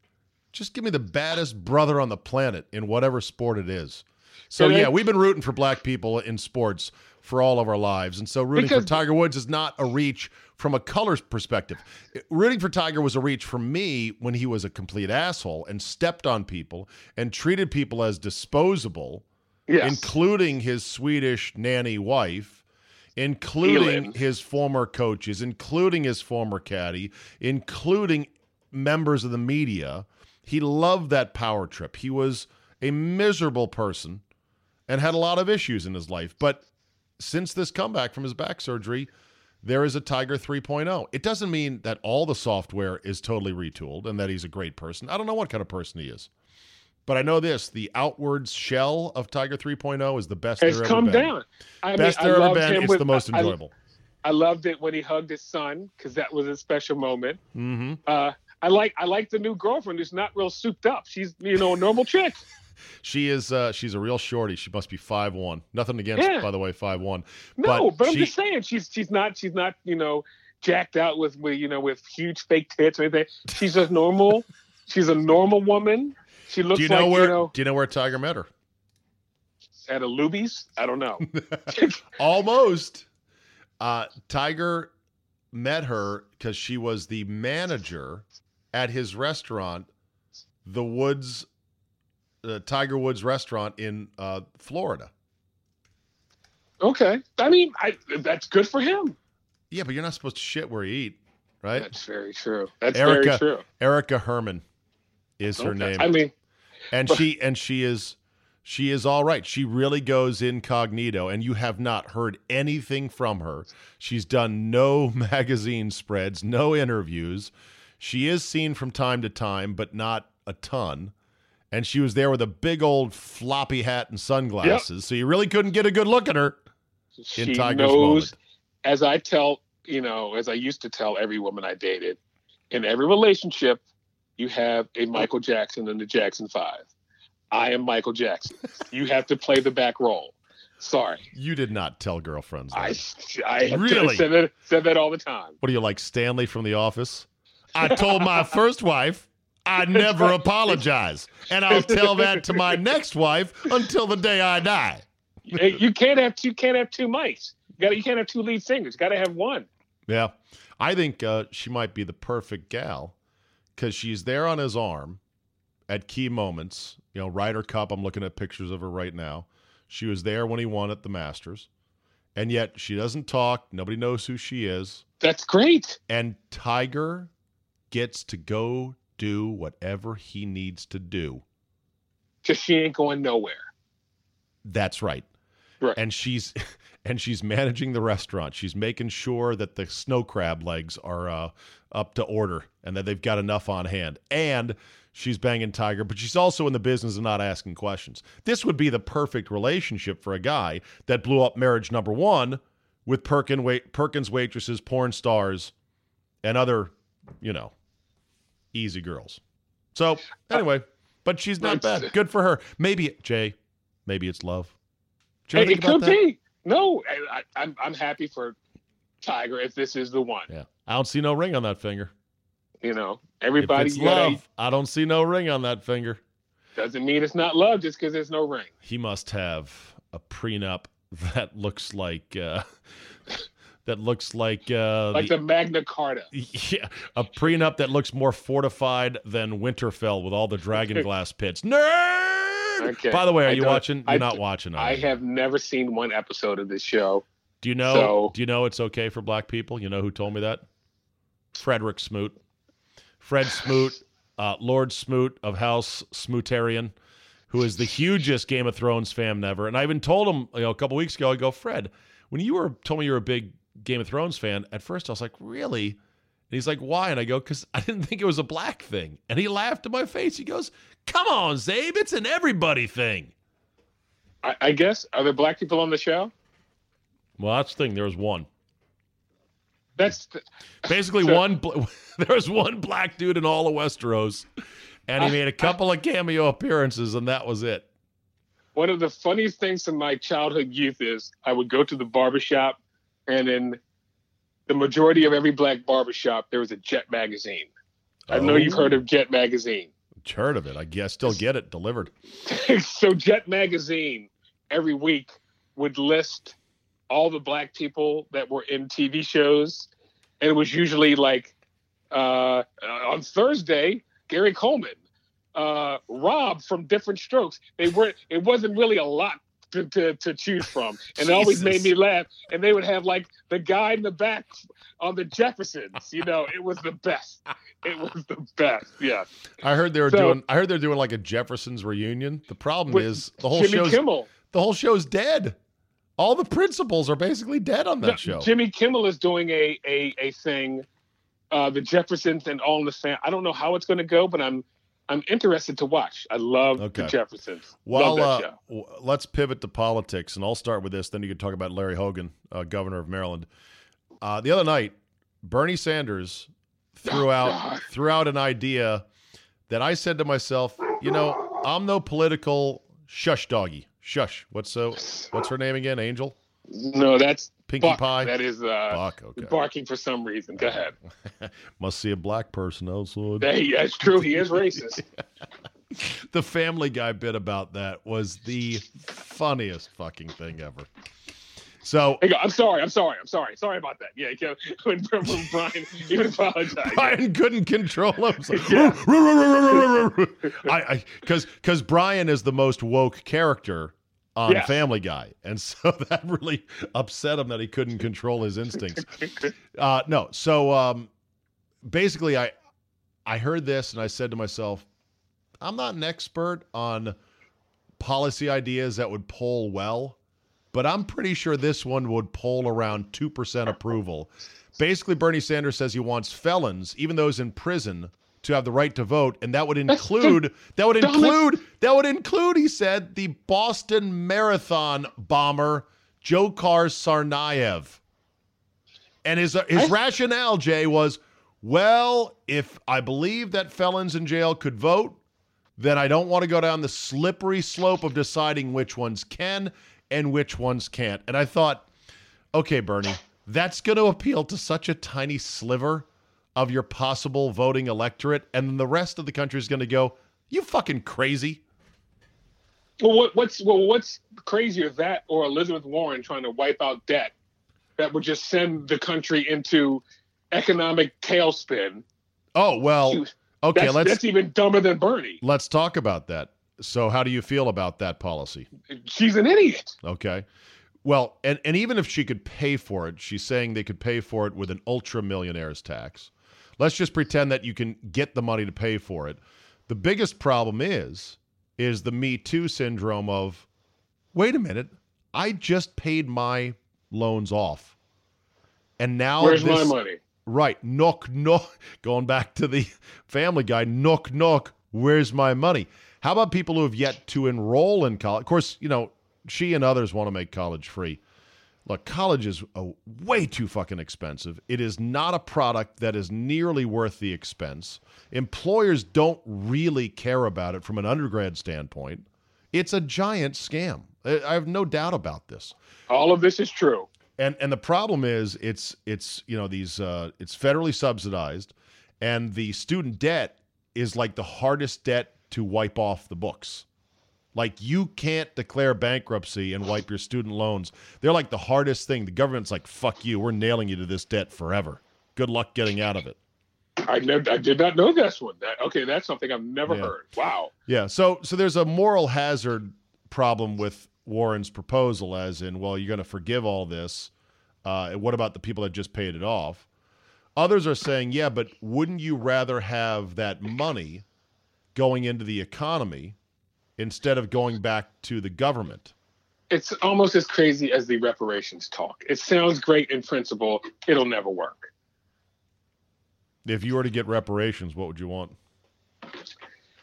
Speaker 1: Just give me the baddest brother on the planet in whatever sport it is. So yeah, we've been rooting for black people in sports for all of our lives, and so rooting
Speaker 3: Because-
Speaker 1: for Tiger Woods is not a reach from a colors perspective. Rooting for Tiger was a reach for me when he was a complete asshole and stepped on people and treated people as disposable,
Speaker 3: Yes.
Speaker 1: including his Swedish nanny wife, including his former coaches, including his former caddy, including members of the media. He loved that power trip. He was a miserable person and had a lot of issues in his life. But since this comeback from his back surgery, there is a Tiger 3.0. It doesn't mean that all the software is totally retooled and that he's a great person. I don't know what kind of person he is. But I know this the outwards shell of Tiger 3.0 is the best
Speaker 3: has come
Speaker 1: ever been.
Speaker 3: down. I
Speaker 1: Best
Speaker 3: mean,
Speaker 1: there ever been. It's
Speaker 3: with-
Speaker 1: the most
Speaker 3: I- I-
Speaker 1: enjoyable.
Speaker 3: I loved it when he hugged his son because that was a special moment.
Speaker 1: mm-hmm.
Speaker 3: Uh, I like I like the new girlfriend who's not real souped up. She's you know a normal chick.
Speaker 1: She is uh she's a real shorty. She must be five one. Nothing against,
Speaker 3: Yeah.
Speaker 1: by the way, five one.
Speaker 3: No, but, I'm
Speaker 1: she-
Speaker 3: just saying she's she's not she's not you know jacked out with with you know with huge fake tits or anything. She's just normal. she's a normal woman. She looks
Speaker 1: Do you know
Speaker 3: like
Speaker 1: where
Speaker 3: you know
Speaker 1: do you know where Tiger met her?
Speaker 3: at a Luby's. I don't know.
Speaker 1: Almost. Uh Tiger met her because she was the manager at his restaurant, the Woods uh, Tiger Woods restaurant in uh, Florida.
Speaker 3: okay, I mean I that's good for him.
Speaker 1: Yeah, but you're not supposed to shit where you eat, right?
Speaker 3: That's very true. That's
Speaker 1: Erica-
Speaker 3: very true.
Speaker 1: Erica Herman is her name.
Speaker 3: I mean,
Speaker 1: and she and she is she is all right. She really goes incognito and you have not heard anything from her. She's done no magazine spreads no interviews. She is seen from time to time but not a ton. And she was there with a big old floppy hat and sunglasses so you really couldn't get a good look at her
Speaker 3: she
Speaker 1: Tiger's
Speaker 3: knows
Speaker 1: moment.
Speaker 3: as I tell, you know, as I used to tell every woman I dated, in every relationship, you have a Michael Jackson and the Jackson Five. I am Michael Jackson. you have to play the back role. Sorry,
Speaker 1: you did not tell girlfriends that.
Speaker 3: I I
Speaker 1: Really?
Speaker 3: said that said that all the time.
Speaker 1: what are you like stanley from the office i told my first wife i'd never apologize and i'll tell that to my next wife until the day i die
Speaker 3: you can't have two can't have two mics. You gotta, you can't have two lead singers. You got to have one.
Speaker 1: Yeah. I think uh, she might be the perfect gal because she's there on his arm at key moments. You know, Ryder Cup, I'm looking at pictures of her right now. She was there when he won at the Masters. And yet she doesn't talk. Nobody knows who she is.
Speaker 3: That's great.
Speaker 1: And Tiger gets to go do whatever he needs to do.
Speaker 3: Because she ain't going nowhere.
Speaker 1: That's right.
Speaker 3: Right.
Speaker 1: And she's and she's managing the restaurant. She's making sure that the snow crab legs are uh, up to order and that they've got enough on hand. And she's banging Tiger, but she's also in the business of not asking questions. This would be the perfect relationship for a guy that blew up marriage number one with Perkin wait, Perkins waitresses, porn stars, and other, you know, easy girls. So anyway, but she's not bad. Good for her. Maybe Jay, maybe it's love.
Speaker 3: Hey, it could
Speaker 1: that?
Speaker 3: be. No, I, I, I'm I'm happy for Tiger if this is the one.
Speaker 1: Yeah, I don't see no ring on that finger.
Speaker 3: You know, everybody you gotta-
Speaker 1: love, I don't see no ring on that finger.
Speaker 3: doesn't mean it's not love just because there's no ring.
Speaker 1: He must have a prenup that looks like uh, that looks like uh,
Speaker 3: Like the Magna Carta.
Speaker 1: yeah, a prenup that looks more fortified than Winterfell with all the dragon glass pits. Nerd.
Speaker 3: Okay.
Speaker 1: By the way, are
Speaker 3: I
Speaker 1: you watching? You're
Speaker 3: I
Speaker 1: not watching.
Speaker 3: I
Speaker 1: you?
Speaker 3: have never seen one episode of this show.
Speaker 1: Do you know?
Speaker 3: So-
Speaker 1: do you know it's okay for black people? You know who told me that? Frederick Smoot. Fred Smoot, uh, Lord Smoot of House Smootarian, who is the hugest Game of Thrones fan ever. And I even told him you know, a couple weeks ago. I go, Fred, when you were told me you were a big Game of Thrones fan, at first I was like, really? And he's like, why? And I go, because I didn't think it was a black thing. And he laughed in my face. He goes, come on, Zabe, it's an everybody thing.
Speaker 3: I, I guess are there black people on the show?
Speaker 1: Well, that's the thing. There was one.
Speaker 3: That's the,
Speaker 1: Basically,
Speaker 3: So-
Speaker 1: one there was one black dude in all of Westeros, and he
Speaker 3: I-
Speaker 1: made a couple of cameo appearances, and that was it.
Speaker 3: one of the funniest things in my childhood youth is I would go to the barbershop and in the majority of every black barbershop there was a Jet magazine. I know you've
Speaker 1: Oh.
Speaker 3: heard of Jet magazine.
Speaker 1: Heard of it? I guess still get it delivered.
Speaker 3: so Jet Magazine every week would list all the black people that were in TV shows, and it was usually like uh, on Thursday, Gary Coleman, uh, Rob from Diff'rent Strokes. They weren't. It wasn't really a lot to, to, to choose from, and it always made me laugh. And they would have like the guy in the back on the Jeffersons. You know, it was the best. It was the best. Yeah.
Speaker 1: I heard they were
Speaker 3: So-
Speaker 1: doing. I heard they're doing like a Jeffersons reunion. The problem is the whole
Speaker 3: Kimmel.
Speaker 1: the whole show's dead. All the principals are basically dead on that
Speaker 3: No,
Speaker 1: show.
Speaker 3: Jimmy Kimmel is doing a a a thing, uh, the Jeffersons and All in the Family. I don't know how it's going to go, but I'm I'm interested to watch. I love
Speaker 1: Okay.
Speaker 3: the Jeffersons.
Speaker 1: Well,
Speaker 3: love that
Speaker 1: uh, let's pivot to politics, and I'll start with this. Then you can talk about Larry Hogan, uh, governor of Maryland. Uh, the other night, Bernie Sanders threw
Speaker 3: Oh,
Speaker 1: out threw out an idea that I said to myself, you know, I'm no political shush doggy. Shush. What's so? What's her name again? Angel.
Speaker 3: No, that's
Speaker 1: Pinkie
Speaker 3: Buck.
Speaker 1: Pie?
Speaker 3: That is uh,
Speaker 1: Buck. Okay.
Speaker 3: barking for some reason. Go ahead.
Speaker 1: Must see a black person outside.
Speaker 3: Hey, that's true. He is racist.
Speaker 1: the Family Guy bit about that was the funniest fucking thing ever. So
Speaker 3: Hey, I'm sorry. I'm sorry. I'm sorry. Sorry about that. Yeah, yeah. When, when Brian even apologized.
Speaker 1: Brian couldn't control himself.
Speaker 3: Yeah.
Speaker 1: I because because Brian is the most woke character on. Family Guy, and so that really upset him that he couldn't control his instincts. Uh, no, so um, basically, I I heard this and I said to myself, I'm not an expert on policy ideas that would poll well, but I'm pretty sure this one would poll around two percent approval. Basically, Bernie Sanders says he wants felons, even those in prison, to have the right to vote, and that would include that would include that would include, he said, the Boston Marathon bomber Dzhokhar Tsarnaev. And his uh, his
Speaker 3: I-
Speaker 1: rationale, Jay, was, well, if I believe that felons in jail could vote, then I don't want to go down the slippery slope of deciding which ones can and which ones can't. And I thought, okay, Bernie, that's going to appeal to such a tiny sliver of your possible voting electorate, and then the rest of the country is going to go, you fucking crazy.
Speaker 3: Well, what, what's well, what's crazier that or Elizabeth Warren trying to wipe out debt that would just send the country into economic tailspin?
Speaker 1: Oh well, okay.
Speaker 3: that's,
Speaker 1: let's
Speaker 3: that's even dumber than Bernie.
Speaker 1: let's talk about that. So, how do you feel about that policy?
Speaker 3: She's an idiot.
Speaker 1: Okay. Well, and, and even if she could pay for it, she's saying they could pay for it with an ultra millionaire's tax. Let's just pretend that you can get the money to pay for it. The biggest problem is is the Me Too syndrome of wait a minute, I just paid my loans off. And now
Speaker 3: Where's
Speaker 1: this,
Speaker 3: my money?
Speaker 1: Right. Knock, knock. Going back to the family guy, knock, knock. Where's my money? How about people who have yet to enroll in college? Of course, you know, she and others want to make college free. Look, college is uh way too fucking expensive. It is not a product that is nearly worth the expense. Employers don't really care about it from an undergrad standpoint. It's a giant scam. I I have no doubt about this.
Speaker 3: All of this is true.
Speaker 1: And and the problem is it's it's you know these uh, it's federally subsidized, and the student debt is like the hardest debt to wipe off the books. Like you can't declare bankruptcy and wipe your student loans. They're like the hardest thing. The government's like, "Fuck you, we're nailing you to this debt forever. Good luck getting out of it."
Speaker 3: I never, I did not know this one. That okay, that's something I've never
Speaker 1: Yeah.
Speaker 3: heard. Wow.
Speaker 1: Yeah. So so there's a moral hazard problem with Warren's proposal, as in, well, you're going to forgive all this. Uh, and what about the people that just paid it off? Others are saying, yeah, but wouldn't you rather have that money going into the economy instead of going back to the government?
Speaker 3: It's almost as crazy as the reparations talk. It sounds great in principle. It'll never work.
Speaker 1: If you were to get reparations, what would you want?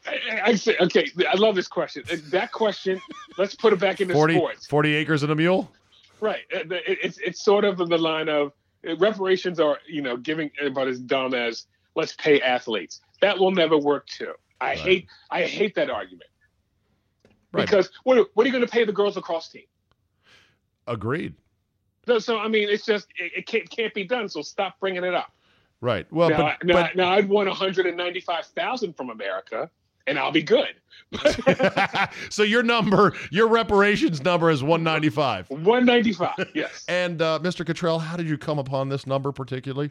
Speaker 3: I, I- say, okay, I love this question. Uh, That question, let's put it back into
Speaker 1: 40,
Speaker 3: sports.
Speaker 1: 40 acres and a mule?
Speaker 3: Right. Uh, it- It's it's sort of in the line of uh, reparations are you know giving about as dumb as let's pay athletes. That will never work too. I
Speaker 1: Right.
Speaker 3: hate I hate that argument
Speaker 1: Right.
Speaker 3: because what what are you going to pay the girls lacrosse team?
Speaker 1: Agreed.
Speaker 3: No, so I mean it's just it, it can't can't be done. So stop bringing it up.
Speaker 1: Right. Well,
Speaker 3: now,
Speaker 1: but,
Speaker 3: now,
Speaker 1: but
Speaker 3: now I'd want one hundred and ninety five thousand from America, and I'll be good.
Speaker 1: so your number, your reparations number is 195.
Speaker 3: 195. Yes.
Speaker 1: And uh, Mr. Cottrell, how did you come upon this number particularly?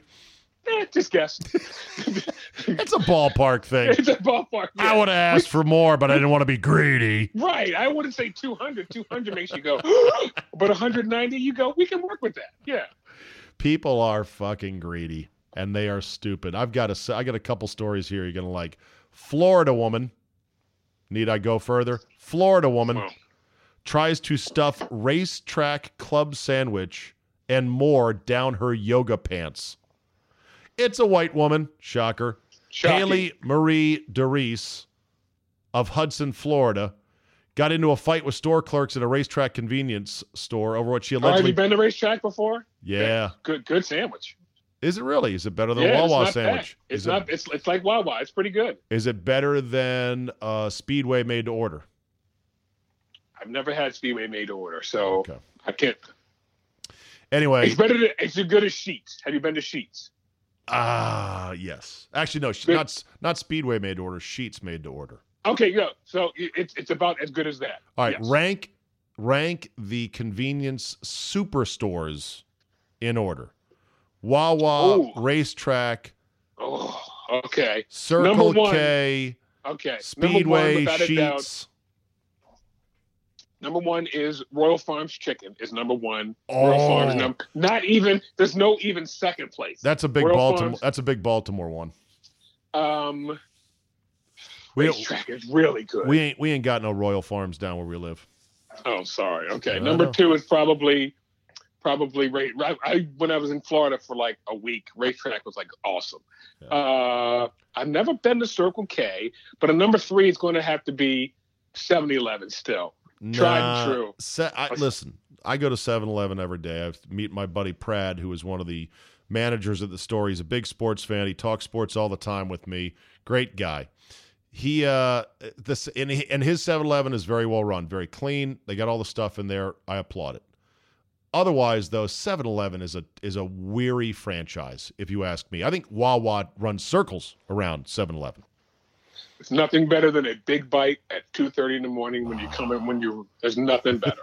Speaker 3: Eh, just guess.
Speaker 1: It's a ballpark thing.
Speaker 3: it's a ballpark.
Speaker 1: I would have asked for more, but I didn't want to be greedy.
Speaker 3: Right. I wouldn't say 200. 200 makes you go, but 190, you go, we can work with that. Yeah.
Speaker 1: People are fucking greedy and they are stupid. I've got a, I got a couple stories here you're going to like. Florida woman, need I go further? Florida woman
Speaker 3: Well,
Speaker 1: tries to stuff RaceTrac club sandwich and more down her yoga pants. It's a white woman, shocker.
Speaker 3: shocking.
Speaker 1: Haley Marie DeReese of Hudson, Florida, got into a fight with store clerks at a RaceTrac convenience store over what she allegedly.
Speaker 3: Oh, have you been to RaceTrac before?
Speaker 1: yeah.
Speaker 3: Good, good sandwich.
Speaker 1: Is it really? Is it better than
Speaker 3: yeah,
Speaker 1: a Wawa sandwich?
Speaker 3: Bad. It's
Speaker 1: is,
Speaker 3: not.
Speaker 1: it,
Speaker 3: It's it's like Wawa. It's pretty good.
Speaker 1: is it better than uh, Speedway made to order?
Speaker 3: I've never had Speedway made to order, so
Speaker 1: Okay.
Speaker 3: I can't.
Speaker 1: Anyway,
Speaker 3: It's better. Than, it's as good as Sheetz. Have you been to Sheetz?
Speaker 1: Ah, yes. Actually, no,
Speaker 3: Good.
Speaker 1: not not Speedway made to order. Sheetz made to order.
Speaker 3: Okay, yeah. So it's it's about as good as that.
Speaker 1: All right,
Speaker 3: Yes.
Speaker 1: rank rank the convenience superstores in order. Wawa,
Speaker 3: Ooh.
Speaker 1: RaceTrac,
Speaker 3: Oh, okay,
Speaker 1: Circle
Speaker 3: Number one,
Speaker 1: K,
Speaker 3: okay. One,
Speaker 1: Speedway,
Speaker 3: doubt,
Speaker 1: Sheetz.
Speaker 3: Number one is Royal Farms Chicken. Is number one.
Speaker 1: Oh.
Speaker 3: Royal Farms. Num- not even. There's no even second place.
Speaker 1: That's a big
Speaker 3: Royal
Speaker 1: Baltimore.
Speaker 3: Farms.
Speaker 1: That's a big Baltimore one.
Speaker 3: um.
Speaker 1: We
Speaker 3: RaceTrac is really good.
Speaker 1: we ain't we ain't got no Royal Farms down where we live.
Speaker 3: Oh, sorry. Okay.
Speaker 1: I
Speaker 3: Number two is probably probably I, I when I was in Florida for like a week, RaceTrac was like awesome.
Speaker 1: Yeah.
Speaker 3: Uh, I've never been to Circle K, but a number three is going to have to be 7-Eleven still. Tried and true.
Speaker 1: Se- I, listen, I go to 7-Eleven every day. I meet my buddy Prad, who is one of the managers at the store. He's a big sports fan. He talks sports all the time with me. Great guy. He uh this and, he, and his 7-Eleven is very well run, very clean. They got all the stuff in there. I applaud it. Otherwise, though, 7-Eleven is a is a weary franchise, if you ask me. I think Wawa runs circles around 7-Eleven.
Speaker 3: It's nothing better than a big bite at 2:30 in the morning when you come in when you there's nothing better.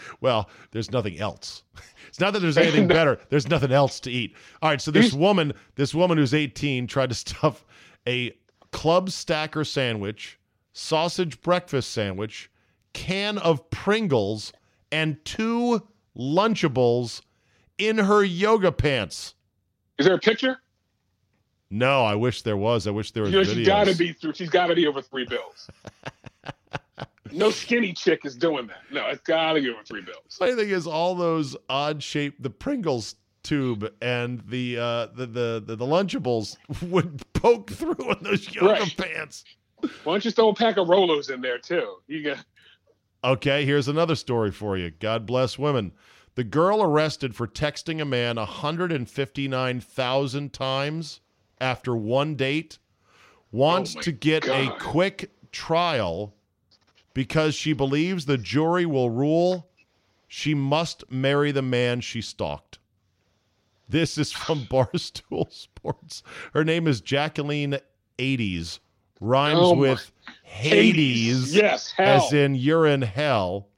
Speaker 1: well, there's nothing else. It's not that there's anything better. There's nothing else to eat. All right, so this woman, this woman who's 18, tried to stuff a club stacker sandwich, sausage breakfast sandwich, can of Pringles, and two Lunchables in her yoga pants.
Speaker 3: Is there a picture?
Speaker 1: No, I wish there was. I wish there was
Speaker 3: You know, she's got to be through. She's got to be over three bills. no skinny chick is doing that. No, it's got to be over three bills.
Speaker 1: Funny thing is, all those odd shaped the Pringles tube and the uh, the, the the the Lunchables would poke through in those yoga
Speaker 3: Right.
Speaker 1: pants.
Speaker 3: Why don't you throw a pack of Rolos in there too? You got
Speaker 1: Okay, here's another story for you. God bless women. The girl arrested for texting a man 159,000 times after one date wants
Speaker 3: Oh
Speaker 1: to get a quick trial because she believes the jury will rule she must marry the man she stalked. This is from Barstool Sports. Her name is Jacqueline Ades. Rhymes
Speaker 3: Oh
Speaker 1: with Hades
Speaker 3: Yes, hell.
Speaker 1: as in you're in hell.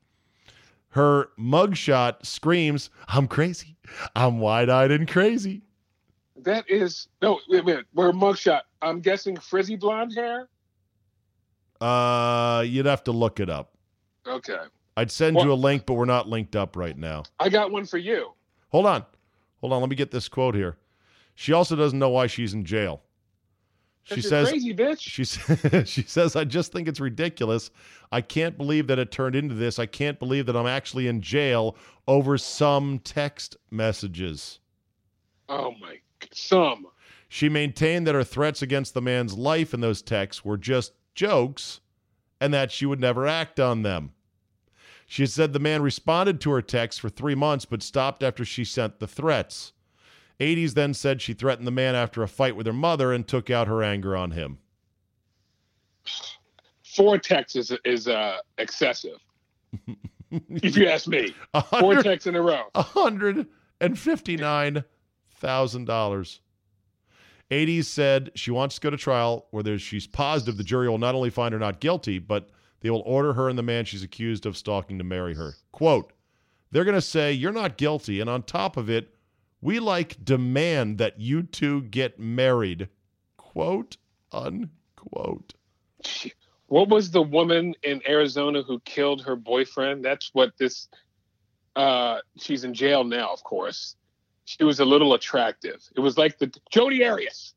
Speaker 1: Her mugshot screams, I'm crazy. I'm wide eyed and crazy.
Speaker 3: That is no. Wait a minute. We're mugshot. I'm guessing frizzy blonde hair.
Speaker 1: Uh, you'd have to look it up.
Speaker 3: Okay,
Speaker 1: I'd send
Speaker 3: Well-
Speaker 1: you a link, but we're not linked up right now.
Speaker 3: I got one for you.
Speaker 1: Hold on. Hold on. Let me get this quote here. She also doesn't know why she's in jail. She says,
Speaker 3: crazy bitch.
Speaker 1: She s- she says, I just think it's ridiculous. I can't believe that it turned into this. I can't believe that I'm actually in jail over some text messages.
Speaker 3: Oh my, some.
Speaker 1: She maintained that her threats against the man's life in those texts were just jokes and that she would never act on them. She said the man responded to her texts for three months but stopped after she sent the threats. Ades then said she threatened the man after a fight with her mother and took out her anger on him.
Speaker 3: Four texts is is uh, excessive. if you ask me, Four texts in a row.
Speaker 1: $159,000. Ades said she wants to go to trial where she's positive the jury will not only find her not guilty, but they will order her and the man she's accused of stalking to marry her. Quote, they're going to say, You're not guilty. And on top of it, we like demand that you two get married. Quote, unquote.
Speaker 3: What was the woman in Arizona who killed her boyfriend? That's what this. Uh, she's in jail now, of course. She was a little attractive. It was like the Jodi Arias.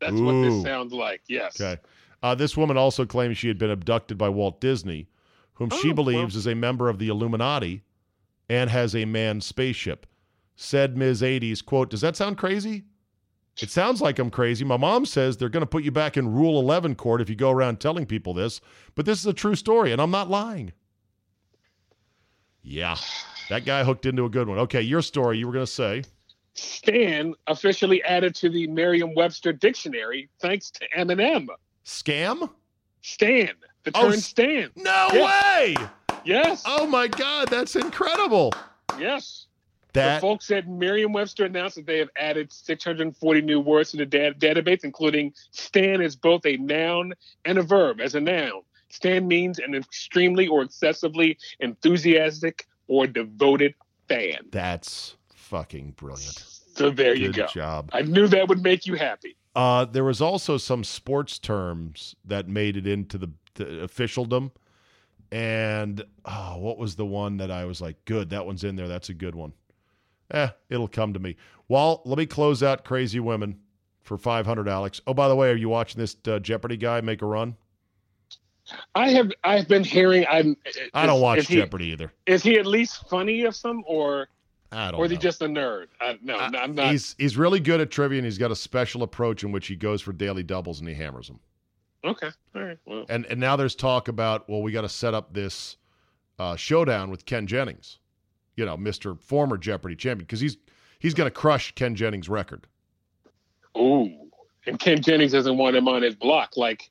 Speaker 3: That's what this sounds like. Yes.
Speaker 1: Okay. Uh, this woman also claims she had been abducted by Walt Disney, whom she
Speaker 3: Oh,
Speaker 1: believes
Speaker 3: well.
Speaker 1: is a member of the Illuminati and has a manned spaceship. Said Ms. Ades, quote, Does that sound crazy? It sounds like I'm crazy. My mom says they're going to put you back in Rule 11 court if you go around telling people this, but this is a true story, and I'm not lying. Yeah, that guy hooked into a good one. Okay, your story, you were going to say.
Speaker 3: Stan officially added to the Merriam-Webster dictionary thanks to Eminem.
Speaker 1: Scam?
Speaker 3: Stan, the
Speaker 1: Oh,
Speaker 3: term
Speaker 1: s-
Speaker 3: Stan.
Speaker 1: No
Speaker 3: Yeah.
Speaker 1: way!
Speaker 3: Yes.
Speaker 1: Oh my God, that's incredible.
Speaker 3: Yes.
Speaker 1: That
Speaker 3: the folks at Merriam-Webster announced that they have added 640 new words to the da- database, including "stan" is both a noun and a verb. As a noun, "stan" means an extremely or excessively enthusiastic or devoted fan.
Speaker 1: That's fucking brilliant.
Speaker 3: So there you
Speaker 1: Good
Speaker 3: go.
Speaker 1: job.
Speaker 3: I knew that would make you happy.
Speaker 1: Uh, there was also some sports terms that made it into the, the officialdom. And oh, what was the one that I was like, good, that one's in there. That's a good one. Eh, it'll come to me. Well, let me close out Crazy Women for 500, Alex. Oh, by the way, are you watching this uh, Jeopardy guy make a run?
Speaker 3: I have I've been hearing I'm.
Speaker 1: I don't watch
Speaker 3: is he,
Speaker 1: Jeopardy either.
Speaker 3: Is he at least funny of some, or
Speaker 1: I don't
Speaker 3: or is he
Speaker 1: know.
Speaker 3: just a nerd? I, no, no, I'm not.
Speaker 1: He's he's really good at trivia, and he's got a special approach in which he goes for daily doubles and he hammers them.
Speaker 3: Okay, all right. Well,
Speaker 1: And and now there's talk about well, we got to set up this uh, showdown with Ken Jennings, you know, Mister former Jeopardy champion, because he's he's going to crush Ken Jennings' record.
Speaker 3: Ooh, and Ken Jennings doesn't want him on his block, like,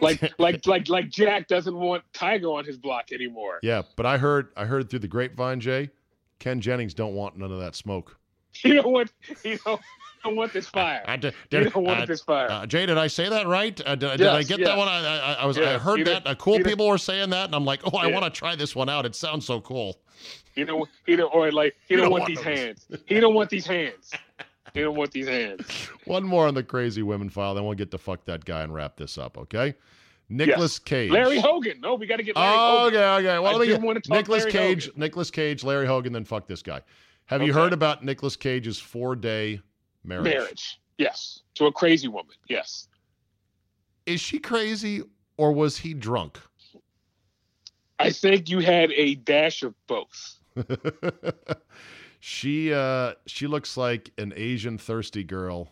Speaker 3: like, like, like, like Jack doesn't want Tiger on his block anymore.
Speaker 1: Yeah, but I heard I heard through the grapevine, Jay, Ken Jennings don't want none of that smoke.
Speaker 3: You don't want, you don't, don't want this fire.
Speaker 1: I did,
Speaker 3: you don't want
Speaker 1: uh,
Speaker 3: this fire.
Speaker 1: uh, Jay, did I say that right? Uh, did, did I get
Speaker 3: yes.
Speaker 1: that one? I, I, I was I heard
Speaker 3: you
Speaker 1: that. Uh, cool
Speaker 3: did-
Speaker 1: people were saying that, and I'm like, oh, I
Speaker 3: Yeah.
Speaker 1: want to try this one out. It sounds so cool.
Speaker 3: you know, he don't, or like, he don't,
Speaker 1: don't
Speaker 3: want,
Speaker 1: want
Speaker 3: these hands. He don't want these hands. He don't want these hands.
Speaker 1: One more on the crazy women file, then we'll get to fuck that guy and wrap this up, okay? Nicolas Cage.
Speaker 3: Larry Hogan. No, we got to get Larry
Speaker 1: Oh,
Speaker 3: Hogan.
Speaker 1: okay, okay. Well,
Speaker 3: I
Speaker 1: let me
Speaker 3: do
Speaker 1: get
Speaker 3: wanna talk Nicolas
Speaker 1: Cage,
Speaker 3: Hogan.
Speaker 1: Nicolas Cage, Larry Hogan, then fuck this guy. Have you heard about Nicolas Cage's four-day marriage?
Speaker 3: Marriage. Yes. To a crazy woman. Yes.
Speaker 1: Is she crazy or was he drunk?
Speaker 3: I think you had a dash of both.
Speaker 1: she uh she looks like an Asian thirsty girl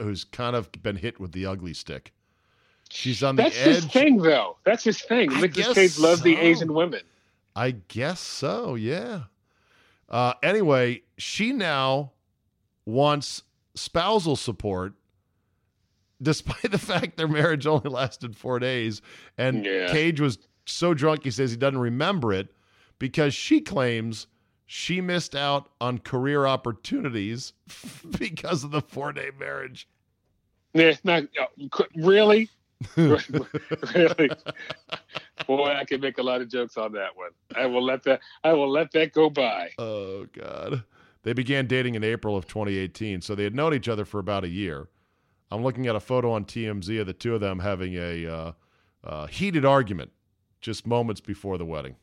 Speaker 1: who's kind of been hit with the ugly stick. She's on the
Speaker 3: That's
Speaker 1: edge.
Speaker 3: his thing, though. That's his thing.
Speaker 1: I
Speaker 3: Nicolas Cage loves the. Asian women.
Speaker 1: I guess so, yeah. Uh, anyway, she now wants spousal support, despite the fact their marriage only lasted four days. And
Speaker 3: Yeah.
Speaker 1: Cage was so drunk, he says he doesn't remember it because she claims she missed out on career opportunities because of the four day marriage.
Speaker 3: Yeah, not uh, really, really. Boy, I can make a lot of jokes on that one. I will let that. I will let that go by.
Speaker 1: Oh God. They began dating in April of 2018, so they had known each other for about a year. I'm looking at a photo on TMZ of the two of them having a uh, uh, heated argument just moments before the wedding.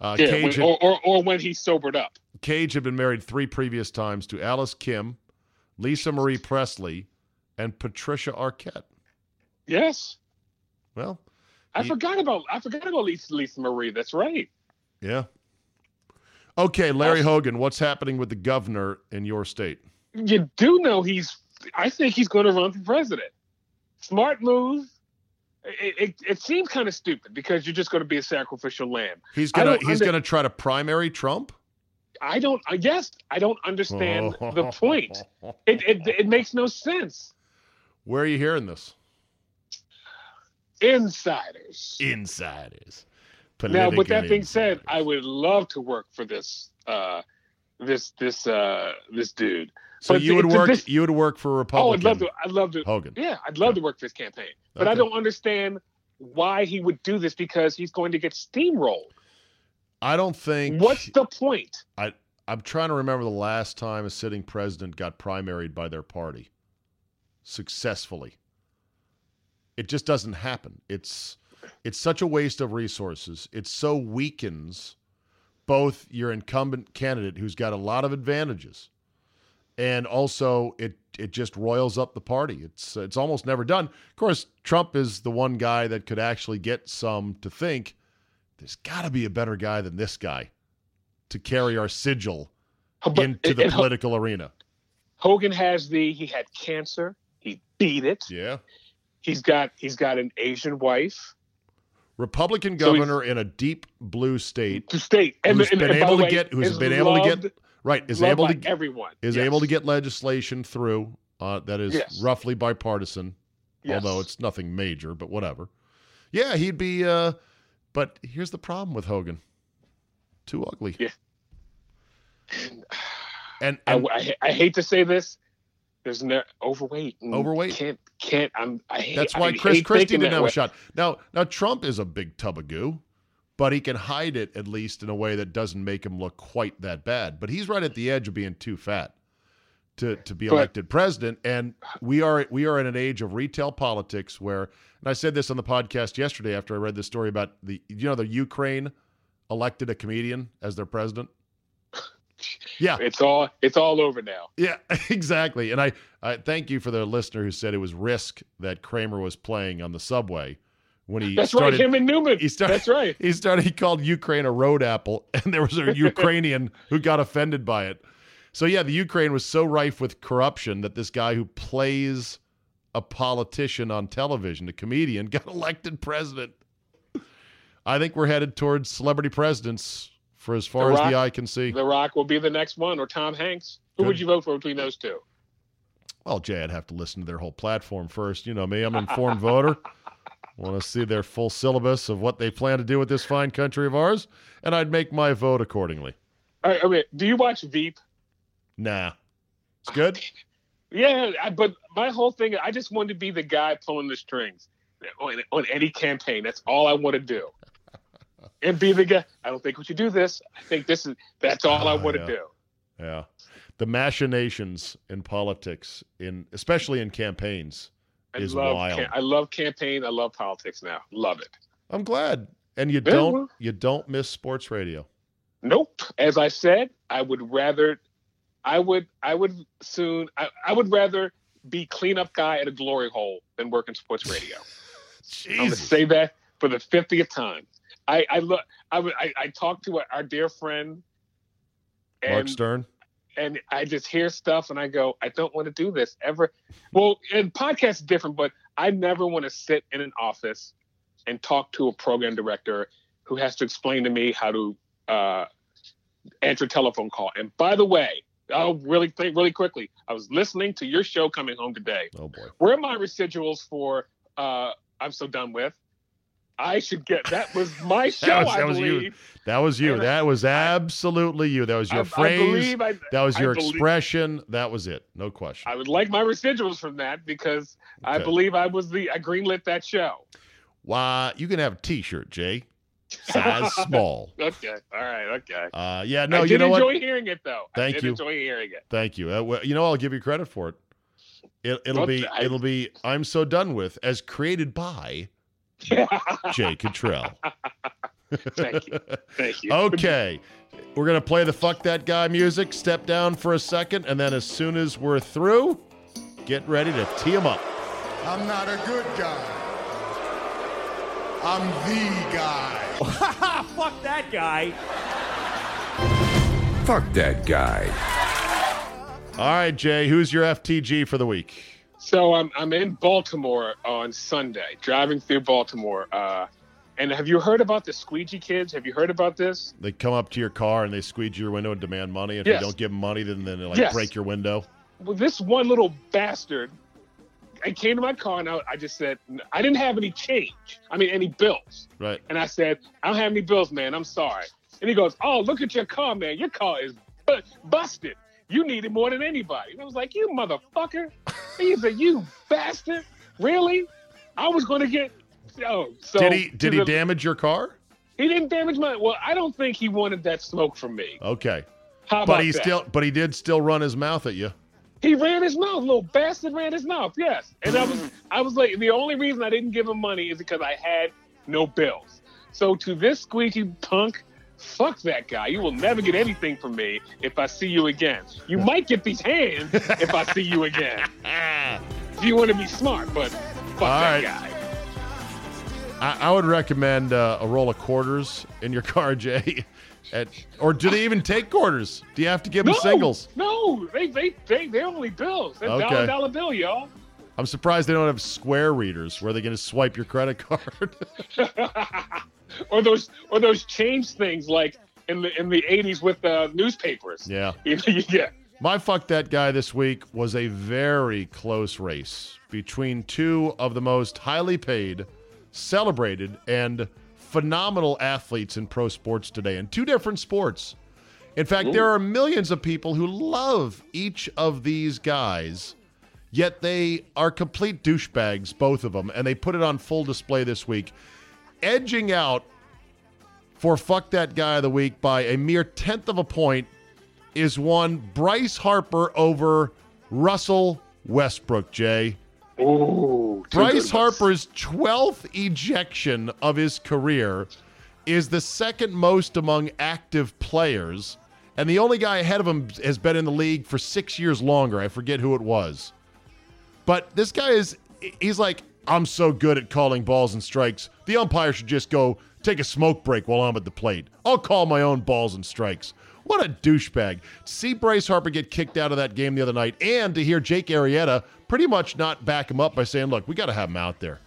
Speaker 1: Uh,
Speaker 3: Yeah,
Speaker 1: Cage,
Speaker 3: when, or, or or when he sobered up.
Speaker 1: Cage had been married three previous times to Alice Kim, Lisa Marie Presley, and Patricia Arquette.
Speaker 3: Yes,
Speaker 1: Well,
Speaker 3: I
Speaker 1: He-
Speaker 3: forgot about. I forgot about Lisa, Lisa Marie. That's right.
Speaker 1: yeah. Okay, Larry. Hogan, what's happening with the governor in your state?
Speaker 3: You do know he's. I think he's going to run for president. Smart move. It, it, it seems kind of stupid because you're just going to be a sacrificial lamb.
Speaker 1: He's gonna he's
Speaker 3: under-
Speaker 1: gonna try to primary Trump.
Speaker 3: I don't. Uh, I guess I don't understand the point. It, it it makes no sense.
Speaker 1: Where are you hearing this?
Speaker 3: Insiders.
Speaker 1: Insiders.
Speaker 3: Now, with that
Speaker 1: Political
Speaker 3: being said. I would love to work for this uh, this this uh this dude.
Speaker 1: So
Speaker 3: But
Speaker 1: you would work.
Speaker 3: dis-
Speaker 1: you would work for Republican.
Speaker 3: Oh, I'd love to. I'd love to.
Speaker 1: Hogan.
Speaker 3: Yeah, I'd love to work for his campaign, but I don't understand why he would do this because he's going to get steamrolled.
Speaker 1: I don't think.
Speaker 3: What's the point?
Speaker 1: I I'm trying to remember the last time a sitting president got primaried by their party successfully. It just doesn't happen. It's it's such a waste of resources. It so weakens both your incumbent candidate who's got a lot of advantages and also it it just roils up the party. It's it's almost never done. Of course, Trump is the one guy that could actually get some to think there's got to be a better guy than this guy to carry our sigil
Speaker 3: But-
Speaker 1: into the political arena.
Speaker 3: Hogan has the. He had cancer. He beat it.
Speaker 1: Yeah.
Speaker 3: He's got. He's got an Asian wife.
Speaker 1: Republican
Speaker 3: So
Speaker 1: governor in a deep blue state
Speaker 3: state and,
Speaker 1: who's
Speaker 3: and-
Speaker 1: been
Speaker 3: and
Speaker 1: able to
Speaker 3: way,
Speaker 1: get who's been able to get right is able to
Speaker 3: everyone
Speaker 1: is
Speaker 3: Yes.
Speaker 1: able to get legislation through uh, that is
Speaker 3: Yes.
Speaker 1: roughly bipartisan,
Speaker 3: Yes.
Speaker 1: although it's nothing major, but whatever. Yeah, he'd be. Uh, but here's the problem with Hogan: too ugly.
Speaker 3: Yeah.
Speaker 1: And,
Speaker 3: I, I, I hate to say this. There's no overweight.
Speaker 1: Overweight.
Speaker 3: Can't can't. I'm. I hate.
Speaker 1: That's
Speaker 3: I
Speaker 1: why
Speaker 3: hate
Speaker 1: Chris Christie didn't have
Speaker 3: way.
Speaker 1: a shot. Now, now Trump is a big tub of goo, but he can hide it at least in a way that doesn't make him look quite that bad. But he's right at the edge of being too fat to to be
Speaker 3: But-
Speaker 1: elected president. And we are we are in an age of retail politics where, and I said this on the podcast yesterday after I read this story about the you know the Ukraine elected a comedian as their president. Yeah,
Speaker 3: It's all. It's all over now.
Speaker 1: yeah, exactly. And I, I thank you for the listener who said it was Risk that Kramer was playing on the subway when he
Speaker 3: That's
Speaker 1: started.
Speaker 3: right. Him and Newman.
Speaker 1: he started-
Speaker 3: That's right.
Speaker 1: He started. He called Ukraine a road apple, and there was a Ukrainian who got offended by it. So yeah, the Ukraine was so rife with corruption that this guy who plays a politician on television, a comedian, got elected president. I think we're headed towards celebrity presidents for as far
Speaker 3: The
Speaker 1: as the eye can see.
Speaker 3: The Rock will be the next one, or Tom Hanks. Who
Speaker 1: Good.
Speaker 3: would you vote for between those two?
Speaker 1: Well, Jay, I'd have to listen to their whole platform first. You know me, I'm an informed voter. Want to see their full syllabus of what they plan to do with this fine country of ours, and I'd make my vote accordingly.
Speaker 3: All right, okay. Do you watch Veep?
Speaker 1: Nah. It's good?
Speaker 3: Yeah, I, but my whole thing, I just wanted to be the guy pulling the strings on, on any campaign. That's all I want to do. And be the guy. I don't think we should do this. I think this is. That's all I
Speaker 1: Oh,
Speaker 3: want to
Speaker 1: yeah.
Speaker 3: do.
Speaker 1: Yeah. The machinations in politics, in especially in campaigns,
Speaker 3: I
Speaker 1: is
Speaker 3: love.
Speaker 1: wild.
Speaker 3: I love campaign. I love politics now. Love it.
Speaker 1: I'm glad. And you
Speaker 3: Yeah,
Speaker 1: don't
Speaker 3: well-
Speaker 1: you don't miss sports radio.
Speaker 3: Nope. As I said, I would rather. I would. I would soon. I, I would rather be cleanup guy at a glory hole than work in sports radio. I'm going to say that for the fiftieth time. I I look. I. I, I talked to our dear friend,
Speaker 1: Mark Stern.
Speaker 3: and I just hear stuff, and I go, I don't want to do this ever. Well, and podcast is different, but I never want to sit in an office and talk to a program director who has to explain to me how to uh, answer a telephone call. And by the way, I'll really think really quickly. I was listening to your show coming home today.
Speaker 1: Oh boy.
Speaker 3: Where are my residuals for uh, I'm so done with? I should get that was my show,
Speaker 1: was-
Speaker 3: I
Speaker 1: that was you.
Speaker 3: believe.
Speaker 1: That was you.
Speaker 3: And I-
Speaker 1: That was absolutely you. That was your
Speaker 3: I, I
Speaker 1: phrase.
Speaker 3: believe I,
Speaker 1: that was
Speaker 3: I
Speaker 1: your
Speaker 3: believe-
Speaker 1: expression. That was it. No question.
Speaker 3: I would like my residuals from that because I believe I was the I greenlit that show.
Speaker 1: Why you can have a T-shirt, Jay, size small.
Speaker 3: Okay, all right, okay.
Speaker 1: Uh, yeah, no,
Speaker 3: I
Speaker 1: you
Speaker 3: did
Speaker 1: know
Speaker 3: enjoy
Speaker 1: what?
Speaker 3: hearing it though.
Speaker 1: Thank you.
Speaker 3: I did
Speaker 1: you.
Speaker 3: Enjoy hearing it.
Speaker 1: Thank you. Uh, well, you know, I'll give you credit for it. it it'll
Speaker 3: Well,
Speaker 1: be
Speaker 3: I-
Speaker 1: it'll be I'm so done with as created by Jay Cottrell.
Speaker 3: Thank you. Thank you.
Speaker 1: Okay. We're going to play the fuck that guy music. Step down for a second. And then as soon as we're through, get ready to tee him up.
Speaker 4: I'm not a good guy. I'm the guy.
Speaker 5: Fuck that guy.
Speaker 6: Fuck that guy.
Speaker 1: All right, Jay, who's your FTG for the week?
Speaker 3: So I'm I'm in Baltimore on Sunday, driving through Baltimore. Uh, and have you heard about the squeegee kids? Have you heard about this?
Speaker 1: They come up to your car and they squeegee your window and demand money. If
Speaker 3: Yes.
Speaker 1: you don't give them money, then, then they like
Speaker 3: Yes.
Speaker 1: break your window.
Speaker 3: Well, this one little bastard. I came to my car and I, I just said I didn't have any change. I mean, any bills.
Speaker 1: Right.
Speaker 3: And I said, I don't have any bills, man. I'm sorry. And he goes, Oh, look at your car, man. Your car is busted. You need it more than anybody. And I was like, you motherfucker. He said, you bastard. Really? I was going to get. Oh, so
Speaker 1: did he did he
Speaker 3: the-
Speaker 1: damage your car?
Speaker 3: He didn't damage my. Well, I don't think he wanted that smoke from me.
Speaker 1: Okay.
Speaker 3: How
Speaker 1: But he
Speaker 3: that?
Speaker 1: still but he did still run his mouth at you.
Speaker 3: He ran his mouth, little bastard ran his mouth. Yes, and I was, I was like, the only reason I didn't give him money is because I had no bills. So to this squeaky punk, fuck that guy. You will never get anything from me if I see you again. You might get these hands if I see you again. If you want to be smart, but fuck
Speaker 1: All
Speaker 3: that
Speaker 1: right.
Speaker 3: guy.
Speaker 1: I, I would recommend uh, a roll of quarters in your car, Jay. At, or do they even take quarters? Do you have to give them
Speaker 3: No,
Speaker 1: singles?
Speaker 3: no, they they they they're only bills. They're
Speaker 1: Okay.
Speaker 3: dollar dollar bill, y'all.
Speaker 1: I'm surprised they don't have square readers where they're going to swipe your credit card.
Speaker 3: or those or those change things like in the in the 80s with uh, newspapers.
Speaker 1: yeah.
Speaker 3: yeah.
Speaker 1: My fuck that guy this week was a very close race between two of the most highly paid, celebrated, and phenomenal athletes in pro sports today, in two different sports. In fact, there are millions of people who love each of these guys, yet they are complete douchebags, both of them, and they put it on full display this week, edging out for fuck that guy of the week by a mere tenth of a point is one Bryce Harper over Russell Westbrook, Jay.
Speaker 3: Ooh.
Speaker 1: Bryce. Harper's 12th ejection of his career is the second most among active players, and the only guy ahead of him has been in the league for six years longer. I forget who it was. But this guy is, he's like, I'm so good at calling balls and strikes. The umpire should just go take a smoke break while I'm at the plate. I'll call my own balls and strikes. What a douchebag. To see Bryce Harper get kicked out of that game the other night and to hear Jake Arrieta pretty much not back him up by saying, look, we got to have him out there.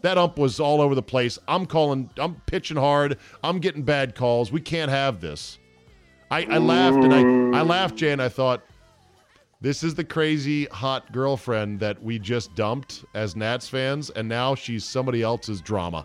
Speaker 1: That ump was all over the place. I'm calling, I'm pitching hard. I'm getting bad calls. We can't have this. I, I laughed and I, I laughed, Jay, and I thought, this is the crazy hot girlfriend that we just dumped as Nats fans, and now she's somebody else's drama.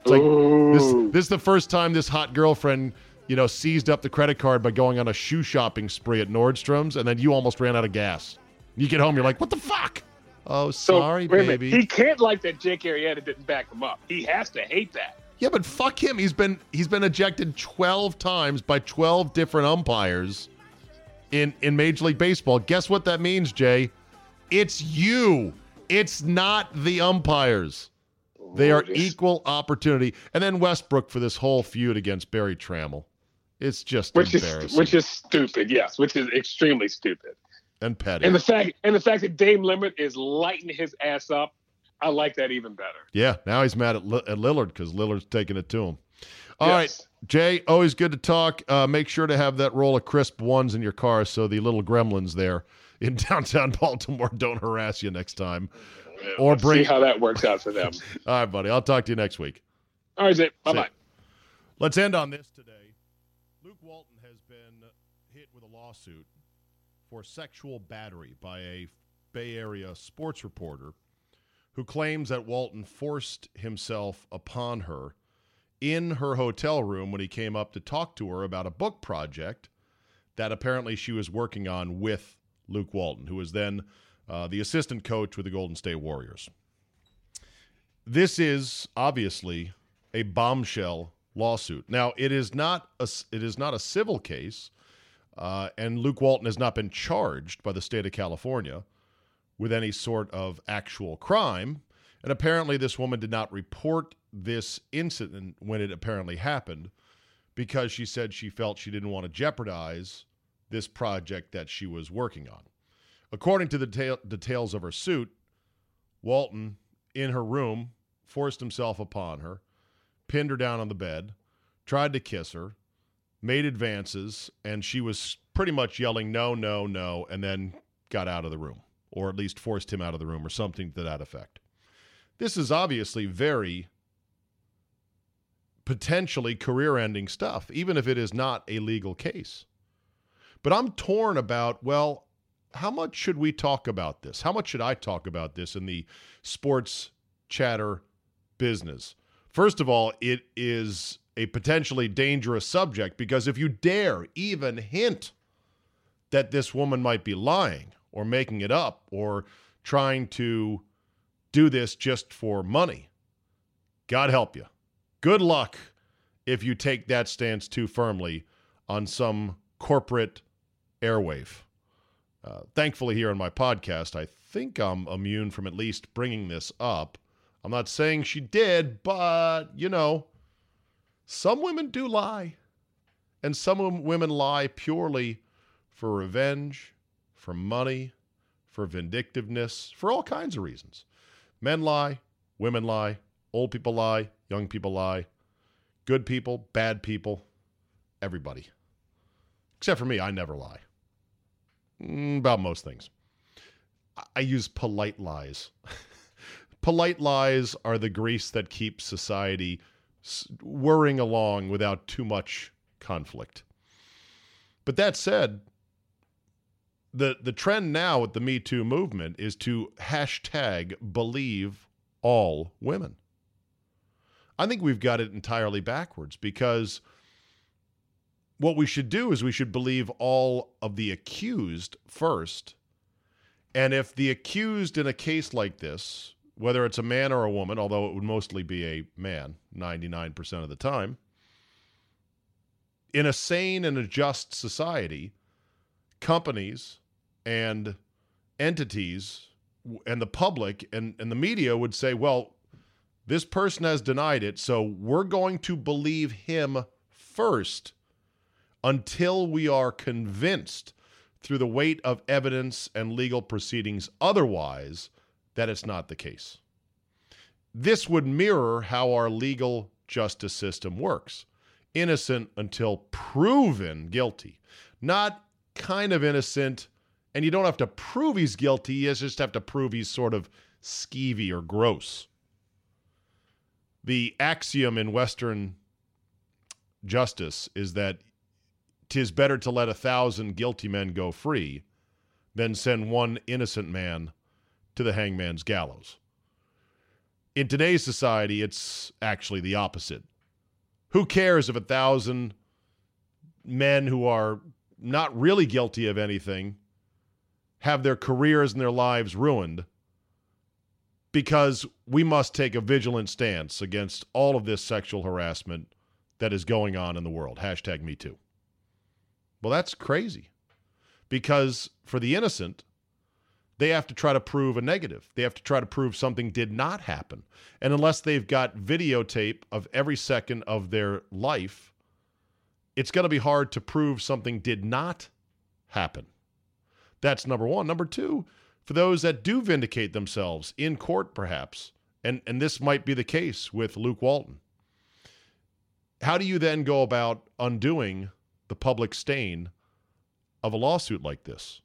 Speaker 1: It's like this. This is the first time this hot girlfriend, you know, seized up the credit card by going on a shoe shopping spree at Nordstrom's, and then you almost ran out of gas. You get home, you're like, "What the fuck?" Oh,
Speaker 3: So,
Speaker 1: sorry, baby.
Speaker 3: He can't like that Jake Arrieta didn't back him up. He has to hate that.
Speaker 1: Yeah, but fuck him. He's been he's been ejected 12 times by 12 different umpires in in Major League Baseball. Guess what that means, Jay? It's you. It's not the umpires. They are equal opportunity. And then Westbrook for this whole feud against Berry Tramel. It's just
Speaker 3: Which is which is stupid, yes, which is extremely stupid.
Speaker 1: and petty.
Speaker 3: And the fact and the fact that Dame Lillard is lighting his ass up, I like that even better.
Speaker 1: yeah, now he's mad at, Li- at Lillard because Lillard's taking it to him. All right,
Speaker 3: Yes.
Speaker 1: Jay, always good to talk. Uh, make sure to have that roll of crisp ones in your car so the little gremlins there in downtown Baltimore don't harass you next time. Or bring-
Speaker 3: see how that works out for them.
Speaker 1: All right, buddy. I'll talk to you next week.
Speaker 3: All right. Bye bye.
Speaker 1: Let's end on this today. Luke Walton has been hit with a lawsuit for sexual battery by a Bay Area sports reporter who claims that Walton forced himself upon her in her hotel room when he came up to talk to her about a book project that apparently she was working on with Luke Walton, who was then uh, the assistant coach with the Golden State Warriors. This is obviously a bombshell lawsuit. Now, it is not a it is not a civil case, uh, and Luke Walton has not been charged by the state of California with any sort of actual crime. And apparently, this woman did not report this incident when it apparently happened because she said she felt she didn't want to jeopardize this project that she was working on. According to the detail- details of her suit, Walton, in her room, forced himself upon her, pinned her down on the bed, tried to kiss her, made advances, and she was pretty much yelling, no, no, no, and then got out of the room, or at least forced him out of the room, or something to that effect. This is obviously very potentially career ending stuff, even if it is not a legal case. But I'm torn about, well, how much should we talk about this? How much should I talk about this in the sports chatter business? First of all, it is a potentially dangerous subject because if you dare even hint that this woman might be lying or making it up or trying to do this just for money, God help you. Good luck if you take that stance too firmly on some corporate airwave. Uh, thankfully, here on my podcast, I think I'm immune from at least bringing this up. I'm not saying she did, but, you know, some women do lie. And some women lie purely for revenge, for money, for vindictiveness, for all kinds of reasons. Men lie, women lie, old people lie, young people lie, good people, bad people, everybody. Except for me, I never lie. Mm, about most things. I use polite lies. polite lies are the grease that keeps society whirring along without too much conflict. But that said, the the trend now with the Me Too movement is to hashtag believe all women. I think we've got it entirely backwards because what we should do is we should believe all of the accused first. And if the accused in a case like this, whether it's a man or a woman, although it would mostly be a man 99% of the time, in a sane and a just society, companies and entities and the public and, and the media would say, well, this person has denied it, so we're going to believe him first until we are convinced through the weight of evidence and legal proceedings otherwise that it's not the case. This would mirror how our legal justice system works innocent until proven guilty, not kind of innocent. And you don't have to prove he's guilty, you just have to prove he's sort of skeevy or gross the axiom in Western justice is that tis better to let a thousand guilty men go free than send one innocent man to the hangman's gallows. In today's society, it's actually the opposite. Who cares if a thousand men who are not really guilty of anything have their careers and their lives ruined because we must take a vigilant stance against all of this sexual harassment that is going on in the world. Hashtag me too. Well, that's crazy because for the innocent, they have to try to prove a negative. They have to try to prove something did not happen. And unless they've got videotape of every second of their life, it's going to be hard to prove something did not happen. That's number one. Number two, for those that do vindicate themselves in court, perhaps, and, and this might be the case with Luke Walton. How do you then go about undoing the public stain of a lawsuit like this?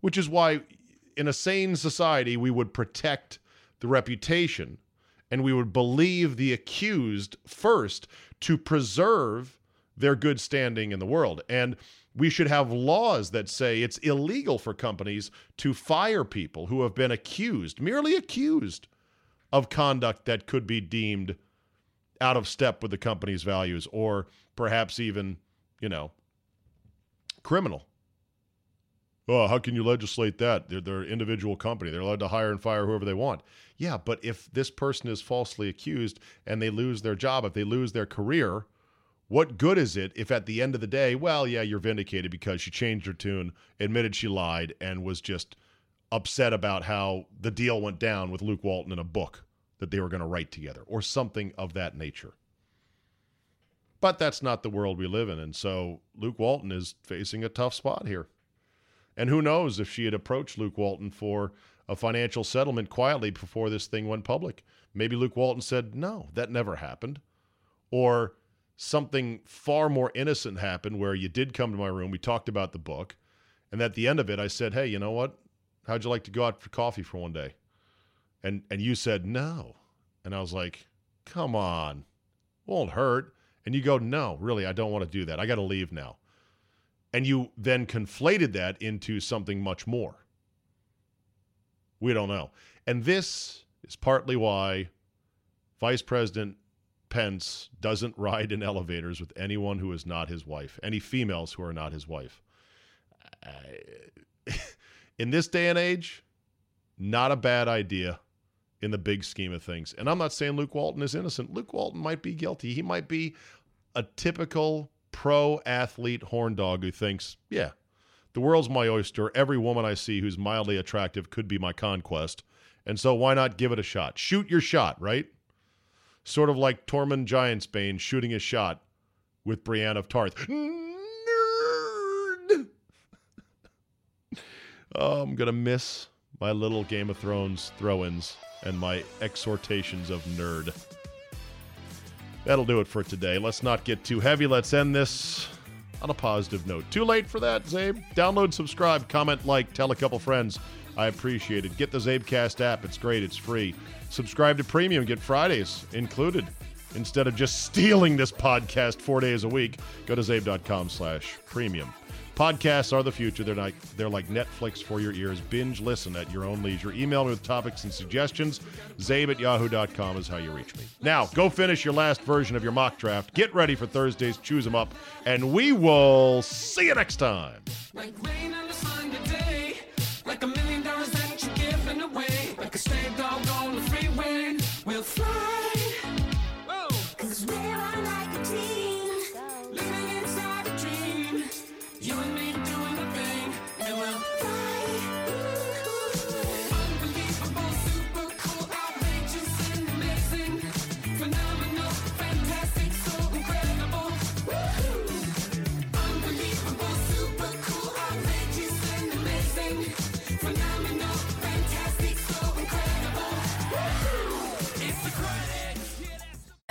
Speaker 1: Which is why, in a sane society, we would protect the reputation and we would believe the accused first to preserve their good standing in the world. And we should have laws that say it's illegal for companies to fire people who have been accused, merely accused, of conduct that could be deemed out of step with the company's values or perhaps even, you know, criminal. Oh, how can you legislate that? They're, they're an individual company. They're allowed to hire and fire whoever they want. Yeah, but if this person is falsely accused and they lose their job, if they lose their career, what good is it if at the end of the day, well, yeah, you're vindicated because she changed her tune, admitted she lied, and was just upset about how the deal went down with Luke Walton in a book that they were going to write together or something of that nature. But that's not the world we live in. And so Luke Walton is facing a tough spot here. And who knows if she had approached Luke Walton for a financial settlement quietly before this thing went public. Maybe Luke Walton said, no, that never happened. Or something far more innocent happened where you did come to my room. We talked about the book. And at the end of it, I said, Hey, you know what? How'd you like to go out for coffee for one day? And and you said no. And I was like, Come on. Won't hurt. And you go, No, really, I don't want to do that. I got to leave now. And you then conflated that into something much more. We don't know. And this is partly why Vice President Pence doesn't ride in elevators with anyone who is not his wife, any females who are not his wife. Uh, in this day and age, not a bad idea in the big scheme of things. And I'm not saying Luke Walton is innocent. Luke Walton might be guilty. He might be a typical pro athlete horn dog who thinks, yeah, the world's my oyster. Every woman I see who's mildly attractive could be my conquest. And so why not give it a shot? Shoot your shot, right? Sort of like Tormund Giantsbane shooting a shot with Brienne of Tarth. Nerd! oh, I'm going to miss my little Game of Thrones throw ins and my exhortations of nerd. That'll do it for today. Let's not get too heavy. Let's end this on a positive note. Too late for that, Zabe. Download, subscribe, comment, like, tell a couple friends. I appreciate it. Get the Zabecast app. It's great. It's free. Subscribe to Premium. Get Fridays included. Instead of just stealing this podcast four days a week, go to zabe.com slash premium. Podcasts are the future. They're like they're like Netflix for your ears. Binge listen at your own leisure. Email me with topics and suggestions. Zabe at yahoo.com is how you reach me. Now, go finish your last version of your mock draft. Get ready for Thursday's Choose 'em Up, and we will see you next time.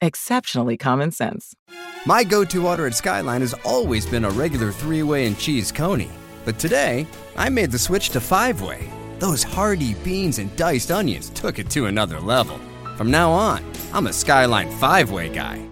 Speaker 7: exceptionally common sense.
Speaker 8: My go to order at Skyline has always been a regular three way and cheese coney. But today, I made the switch to five way. Those hearty beans and diced onions took it to another level. From now on, I'm a Skyline five way guy.